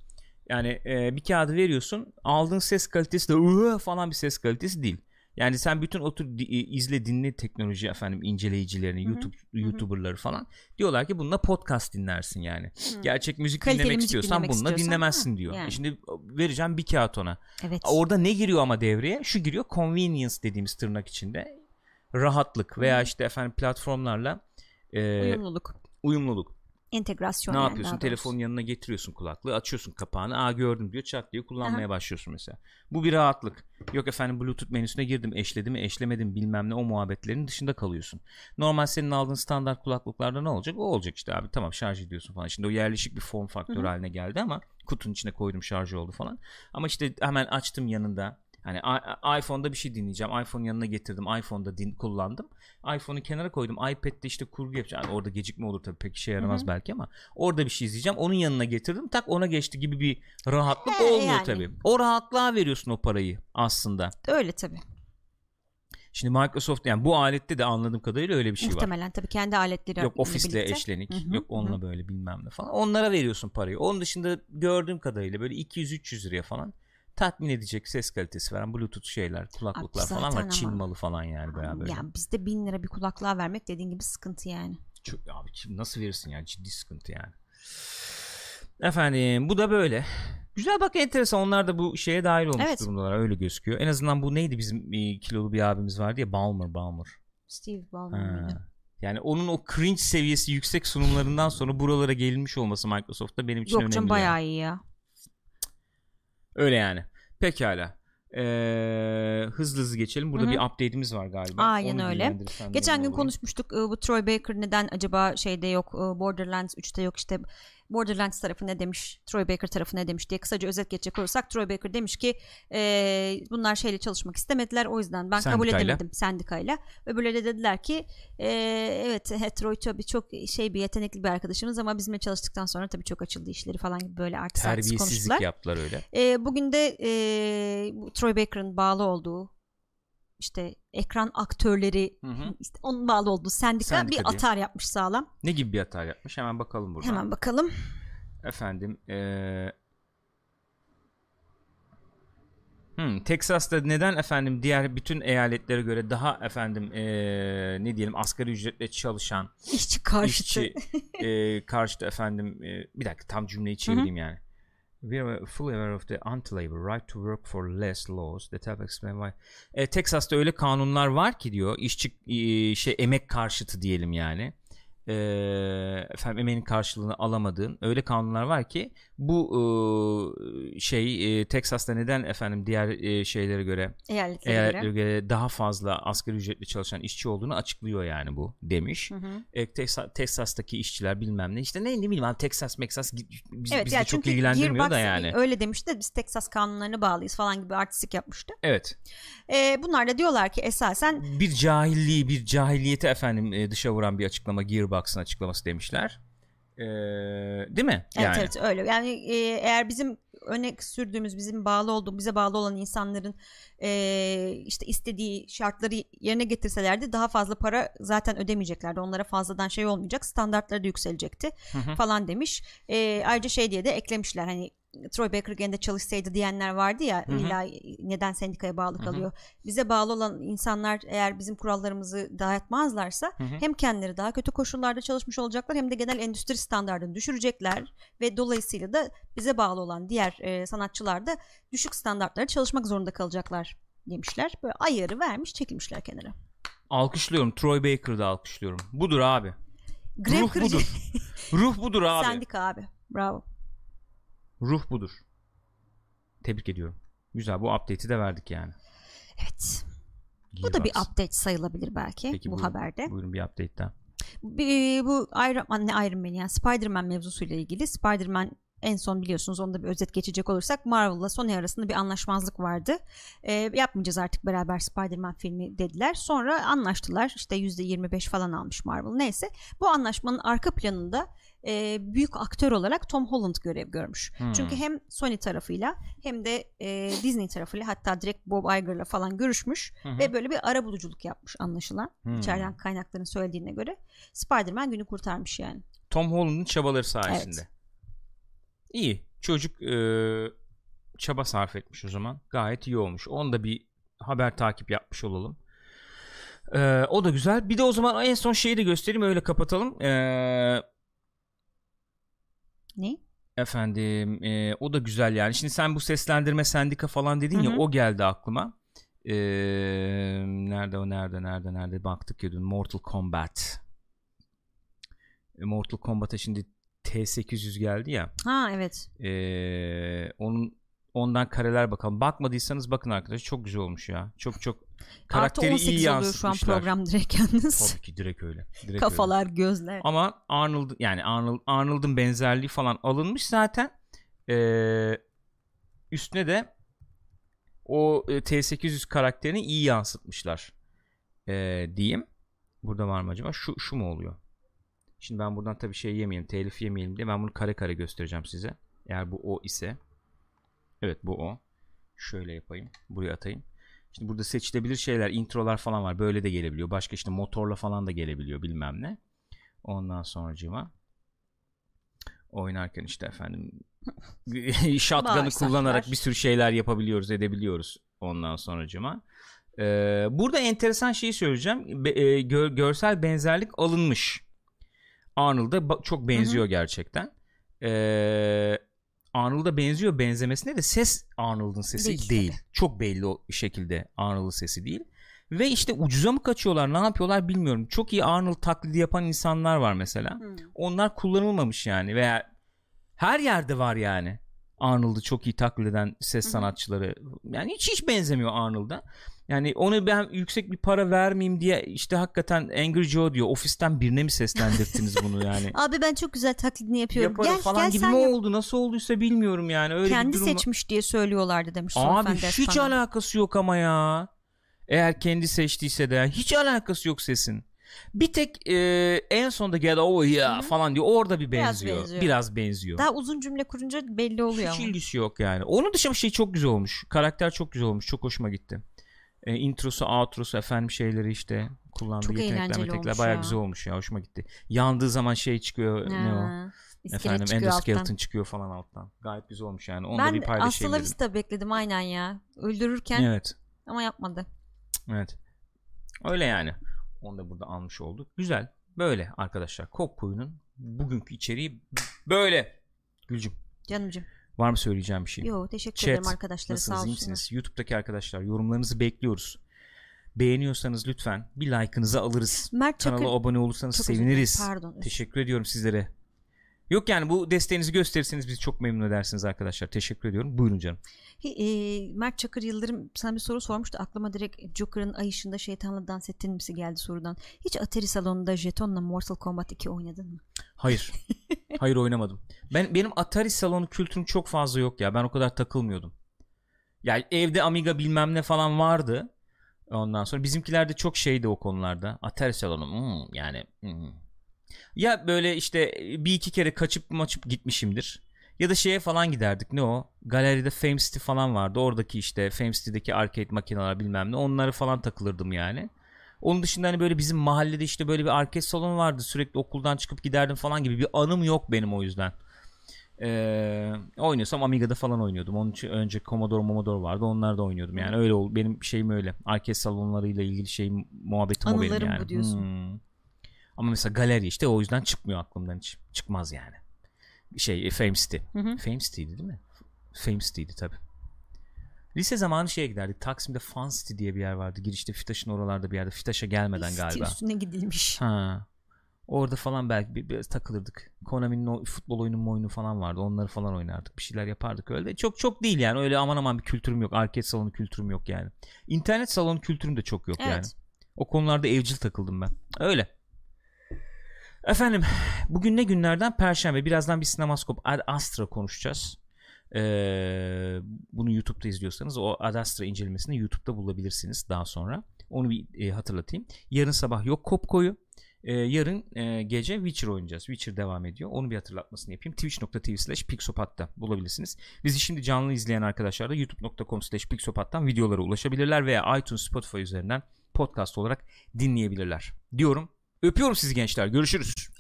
Yani e, bir kağıdı veriyorsun aldığın ses kalitesi de "Iı" falan bir ses kalitesi değil. Yani sen bütün otur e, izle dinle teknoloji efendim inceleyicilerini Hı hı, YouTube YouTuber'ları falan diyorlar ki bununla podcast dinlersin yani. Hı. Gerçek müzik Kaliteli dinlemek müzik istiyorsan dinlemek bununla istiyorsan, dinlemezsin ha, diyor. yani. E şimdi vereceğim bir kağıt ona. Evet. Orada ne giriyor ama devreye? Şu giriyor convenience dediğimiz tırnak içinde rahatlık veya işte efendim platformlarla e, Uyumluluk. uyumluluk. Entegrasyon Ne yani yapıyorsun? Telefonun yanına getiriyorsun kulaklığı, açıyorsun kapağını. Aa gördüm diyor, çat diyor kullanmaya başlıyorsun mesela. Bu bir rahatlık. Yok efendim Bluetooth menüsüne girdim, eşledim mi, eşlemedim bilmem ne o muhabbetlerin dışında kalıyorsun. Normal senin aldığın standart kulaklıklarda ne olacak? O olacak işte abi tamam şarj ediyorsun falan. Şimdi o yerleşik bir form faktör Hı hı. haline geldi ama kutunun içine koydum şarj oldu falan. Ama işte hemen açtım yanında. Hani iPhone'da bir şey dinleyeceğim. iPhone yanına getirdim. iPhone'da din kullandım. iPhone'u kenara koydum. iPad'de işte kurgu yapacağım. Yani orada gecikme olur tabii pek işe yaramaz Hı hı. belki ama orada bir şey izleyeceğim. Onun yanına getirdim. Tak ona geçti gibi bir rahatlık He, olmuyor yani. tabii. O rahatlığa veriyorsun o parayı aslında. Öyle tabii. Şimdi Microsoft yani bu alette de anladığım kadarıyla öyle bir şey var. Muhtemelen tabii kendi aletleri Yok ofisle eşlenik, Hı hı, yok onunla hı. böyle bilmem ne falan. Onlara veriyorsun parayı. Onun dışında gördüğüm kadarıyla böyle 200-300 liraya falan tatmin edecek ses kalitesi veren Bluetooth şeyler, kulaklıklar Abi falan var. Çin ama. malı falan yani bayağı böyle. Yani bizde bin lira bir kulaklığa vermek dediğin gibi sıkıntı yani. Çok, abi kim nasıl verirsin yani ciddi sıkıntı yani. Efendim bu da böyle. Güzel bak enteresan onlar da bu şeye dahil olmuş Evet. durumdalar öyle gözüküyor. En azından bu neydi bizim e, kilolu bir abimiz vardı ya Balmer Balmer. Steve mıydı? Yani onun o cringe seviyesi yüksek sunumlarından sonra buralara gelinmiş olması Microsoft'ta benim için Yok önemli. canım yani. bayağı iyi ya. Öyle yani. Pekala. Ee, hızlı hızlı geçelim. Burada Hı hı. bir update'imiz var galiba. Aynen Onu öyle. Geçen gün konuşmuştuk e, bu Troy Baker neden acaba şeyde yok e, Borderlands 3'te yok işte Borderlands tarafı ne demiş Troy Baker tarafı ne demiş diye kısaca özet geçecek olursak Troy Baker demiş ki e, bunlar şeyle çalışmak istemediler o yüzden ben kabul Sendikayla. edemedim sendikayla öbürleri de dediler ki e, evet Troy tabii çok şey bir yetenekli bir arkadaşımız ama bizimle çalıştıktan sonra tabii çok açıldı işleri falan gibi böyle artist artist konuştular. Terbiyesizlik yaptılar öyle. E, bugün de e, Troy Baker'ın bağlı olduğu işte ekran aktörleri Hı hı. işte onun bağlı olduğu sendika, Sendika bir diye. atar yapmış sağlam. Ne gibi bir hata yapmış? Hemen bakalım buradan. Hemen bakalım. Efendim ee... Hmm, Texas'ta neden efendim diğer bütün eyaletlere göre daha efendim ee, ne diyelim asgari ücretle çalışan İşçi karşıtı. işçi e, karşıtı efendim e, bir dakika tam cümleyi çevireyim yani. We are fully aware of the anti-labor right to work for less laws that help explain why. E, Texas'ta öyle kanunlar var ki diyor işçi e, şey emek karşıtı diyelim yani. E, efendim emeğin karşılığını alamadığın öyle kanunlar var ki bu e, şey e, Texas'ta neden efendim diğer e, şeylere göre Eyaletlere eyaletlere göre. daha fazla asgari ücretli çalışan işçi olduğunu açıklıyor yani bu demiş. Hı hı. E, Texas, Texas'taki işçiler bilmem ne işte ne, ne bileyim abi Texas Texas biz, Evet bizi ya de çok ilgilendirmiyor da Gearbox yani. öyle demişti de biz Texas kanunlarına bağlıyız falan gibi artistik yapmıştı. Evet. E, bunlar da diyorlar ki esasen Bir cahilliği, bir cahilliyeti efendim e, dışa vuran bir açıklama Gearbox'ın açıklaması demişler. Değil mi? Evet yani. evet öyle. Yani e, eğer bizim öne sürdüğümüz, bizim bağlı olduğu, bize bağlı olan insanların e, işte istediği şartları yerine getirselerdi daha fazla para zaten ödemeyeceklerdi. Onlara fazladan şey olmayacak. Standartları da yükselecekti Hı hı. falan demiş. E, ayrıca şey diye de eklemişler hani Troy Baker gene çalışsaydı diyenler vardı ya Hı hı. illa neden sendikaya bağlı kalıyor. Bize bağlı olan insanlar eğer bizim kurallarımızı dayatmazlarsa Hı hı. hem kendileri daha kötü koşullarda çalışmış olacaklar hem de genel endüstri standartını düşürecekler ve dolayısıyla da bize bağlı olan diğer e, sanatçılar da düşük standartlara çalışmak zorunda kalacaklar demişler. Böyle ayarı vermiş çekilmişler kenara. Alkışlıyorum. Troy Baker'ı da alkışlıyorum. Budur abi. Grev Ruh kırıcı budur. Ruh budur abi. sendika abi. Bravo. Ruh budur. Tebrik ediyorum. Güzel bu update'i de verdik yani. Evet. Bu da bir Gearbox. update sayılabilir belki Peki, bu buyurun. haberde. Buyurun bir update daha. Bir- bu Iron Man, ne Iron Man yani Spider-Man mevzusuyla ilgili Spider-Man en son biliyorsunuz onda bir özet geçecek olursak Marvel'la Sony arasında bir anlaşmazlık vardı. Ee, yapmayacağız artık beraber Spider-Man filmi dediler. Sonra anlaştılar. İşte %25 falan almış Marvel. Neyse. Bu anlaşmanın arka planında e, büyük aktör olarak Tom Holland görev görmüş. Hmm. Çünkü hem Sony tarafıyla hem de e, Disney tarafıyla hatta direkt Bob Iger'la falan görüşmüş hı. ve böyle bir ara buluculuk yapmış anlaşılan. Hmm. İçeriden kaynakların söylediğine göre Spider-Man günü kurtarmış yani. Tom Holland'ın çabaları sayesinde. Evet. İyi. Çocuk e, çaba sarf etmiş o zaman. Gayet iyi olmuş. Onu da bir haber takip yapmış olalım. E, o da güzel. Bir de o zaman en son şeyi de göstereyim öyle kapatalım. E, Ne? efendim e, o da güzel yani. Şimdi sen bu seslendirme sendika falan dedin Hı ya o geldi aklıma. E, nerede o nerede nerede nerede baktık ya dün Mortal Kombat. E, Mortal Kombat'a şimdi T800 geldi ya. Ha evet. Ee, onun ondan kareler bakalım. Bakmadıysanız bakın arkadaşlar çok güzel olmuş ya. Çok çok Artı karakteri 18 iyi oluyor şu an program direkt yalnız. Tabii ki direkt öyle. Direkt öyle. Kafalar, gözler. Ama Arnold yani Arnold Arnold'un benzerliği falan alınmış zaten. Ee, üstüne de o e, T800 karakterini iyi yansıtmışlar e, diyeyim. Burada var mı acaba? Şu, şu mu oluyor? Şimdi ben buradan tabii şey yemeyelim, telif yemeyelim diye ben bunu kare kare göstereceğim size. Eğer bu o ise. Evet bu o. Şöyle yapayım. Buraya atayım. Şimdi burada seçilebilir şeyler, introlar falan var. Böyle de gelebiliyor. Başka işte motorla falan da gelebiliyor bilmem ne. Ondan sonracıma oynarken işte efendim shotgun'ı kullanarak bir sürü şeyler yapabiliyoruz, edebiliyoruz ondan sonracıma. Ee, burada enteresan şeyi söyleyeceğim. Be- e, gö- görsel benzerlik alınmış. Arnold'a çok benziyor gerçekten. Ee, Arnold'a benziyor benzemesine de ses Arnold'un sesi Değil değil. tabii. Çok belli o şekilde Arnold'un sesi değil. Ve işte ucuza mı kaçıyorlar ne yapıyorlar bilmiyorum. Çok iyi Arnold taklidi yapan insanlar var mesela. Hmm. Onlar kullanılmamış yani veya her yerde var yani. Arnold'u çok iyi taklit eden ses sanatçıları. Yani hiç hiç benzemiyor Arnold'a. Yani onu ben yüksek bir para vermeyeyim diye işte hakikaten Angry Joe diyor. Ofisten birine mi seslendirdiniz bunu yani? Abi ben çok güzel taklidini yapıyorum. Yaparım gel falan gel gibi mi yap. oldu? Nasıl olduysa bilmiyorum yani. Öyle Kendi bir durum seçmiş diye söylüyorlardı demiş. Abi hiç bana. alakası yok ama ya. Eğer kendi seçtiyse de hiç alakası yok sesin. Bir tek e, en sonda get over here falan diyor. Orada bir Biraz benziyor. benziyor. Biraz benziyor. Daha uzun cümle kurunca belli oluyor Hiç ama. ilgisi yok yani. Onun dışında şey çok güzel olmuş. Karakter çok güzel olmuş. Çok hoşuma gitti. E, introsu, outrosu efendim şeyleri işte kullandığı Çok yetenekler, olmuş bayağı ya. güzel olmuş ya. Hoşuma gitti. Yandığı zaman şey çıkıyor ne o? Ha, iskelet Efendim çıkıyor endoskeleton alttan. çıkıyor falan alttan. Gayet güzel olmuş yani. Onu da Ben bir paylaşayım dedim. Vista bekledim aynen ya. Öldürürken Evet. ama yapmadı. Evet. Öyle yani. Onu da burada almış olduk. Güzel. Böyle arkadaşlar. Kopkoyunun bugünkü içeriği böyle. Gülcüm Canımcım. Var mı söyleyeceğim bir şey? Yo teşekkür Chat, ederim arkadaşlar sağ Nasılsınız iyi olsunlar. misiniz? YouTube'daki arkadaşlar yorumlarınızı bekliyoruz. Beğeniyorsanız lütfen bir like'ınızı alırız. Mert Çakır Kanala abone olursanız Çok seviniriz. Pardon. Teşekkür ediyorum sizlere. Yok yani bu desteğinizi gösterirseniz bizi çok memnun edersiniz arkadaşlar. Teşekkür ediyorum. Buyurun canım. Hi- e, Mert Çakır Yıldırım sana bir soru sormuştu. Aklıma direkt Joker'ın ay ışığında şeytanla dans ettin misi geldi sorudan. Hiç Atari salonunda jetonla Mortal Kombat 2 oynadın mı? Hayır. Hayır oynamadım. Ben benim Atari salonu kültürüm çok fazla yok ya. Ben o kadar takılmıyordum. Yani evde Amiga bilmem ne falan vardı. Ondan sonra bizimkiler de çok şeydi o konularda. Atari salonu hmm, yani hmm. ya böyle işte bir iki kere kaçıp maçıp gitmişimdir. Ya da şeye falan giderdik. Ne o? Galeride Fame City falan vardı. Oradaki işte Fame City'deki arcade makineler bilmem ne. Onları falan takılırdım yani. Onun dışında hani böyle bizim mahallede işte böyle bir arcade salonu vardı. Sürekli okuldan çıkıp giderdim falan gibi bir anım yok benim o yüzden. Ee, oynuyorsam Amiga'da falan oynuyordum. Onun için önce Commodore Commodore vardı. Onlarda oynuyordum. Yani öyle oldu. Benim şeyim öyle. Arcade salonlarıyla ilgili şeyim muhabbetim o benim Anılarım yani. bu diyorsun. Hmm. Ama mesela galeri işte o yüzden çıkmıyor aklımdan hiç. Çıkmaz yani. Şey Fame City. Hı hı. Fame City'ydi değil mi? Fame City'ydi tabi. Lise zamanı şeye giderdik. Taksim'de Fun City diye bir yer vardı. Girişte Fitaş'ın oralarda bir yerde. Fitaş'a gelmeden City galiba. üstüne gidilmiş. Ha. Orada falan belki bir, biraz takılırdık. Konami'nin o futbol oyunu oyunu falan vardı. Onları falan oynardık. Bir şeyler yapardık öyle. Çok çok değil yani. Öyle aman aman bir kültürüm yok. Arcade salonu kültürüm yok yani. İnternet salonu kültürüm de çok yok Evet. yani. O konularda evcil takıldım ben. Öyle. Efendim bugün ne günlerden? Perşembe. Birazdan bir sinemaskop Ad Astra konuşacağız. Ee, bunu YouTube'da izliyorsanız o Ad Astra incelemesini YouTube'da bulabilirsiniz daha sonra. Onu bir e, hatırlatayım. Yarın sabah yok Kopko'yu. Ee, yarın e, gece Witcher oynayacağız. Witcher devam ediyor. Onu bir hatırlatmasını yapayım. Twitch.tv slash Pixopat'ta bulabilirsiniz. Bizi şimdi canlı izleyen arkadaşlar da youtube.com slash Pixopat'tan videolara ulaşabilirler veya iTunes, Spotify üzerinden podcast olarak dinleyebilirler. Diyorum. Öpüyorum sizi gençler. Görüşürüz.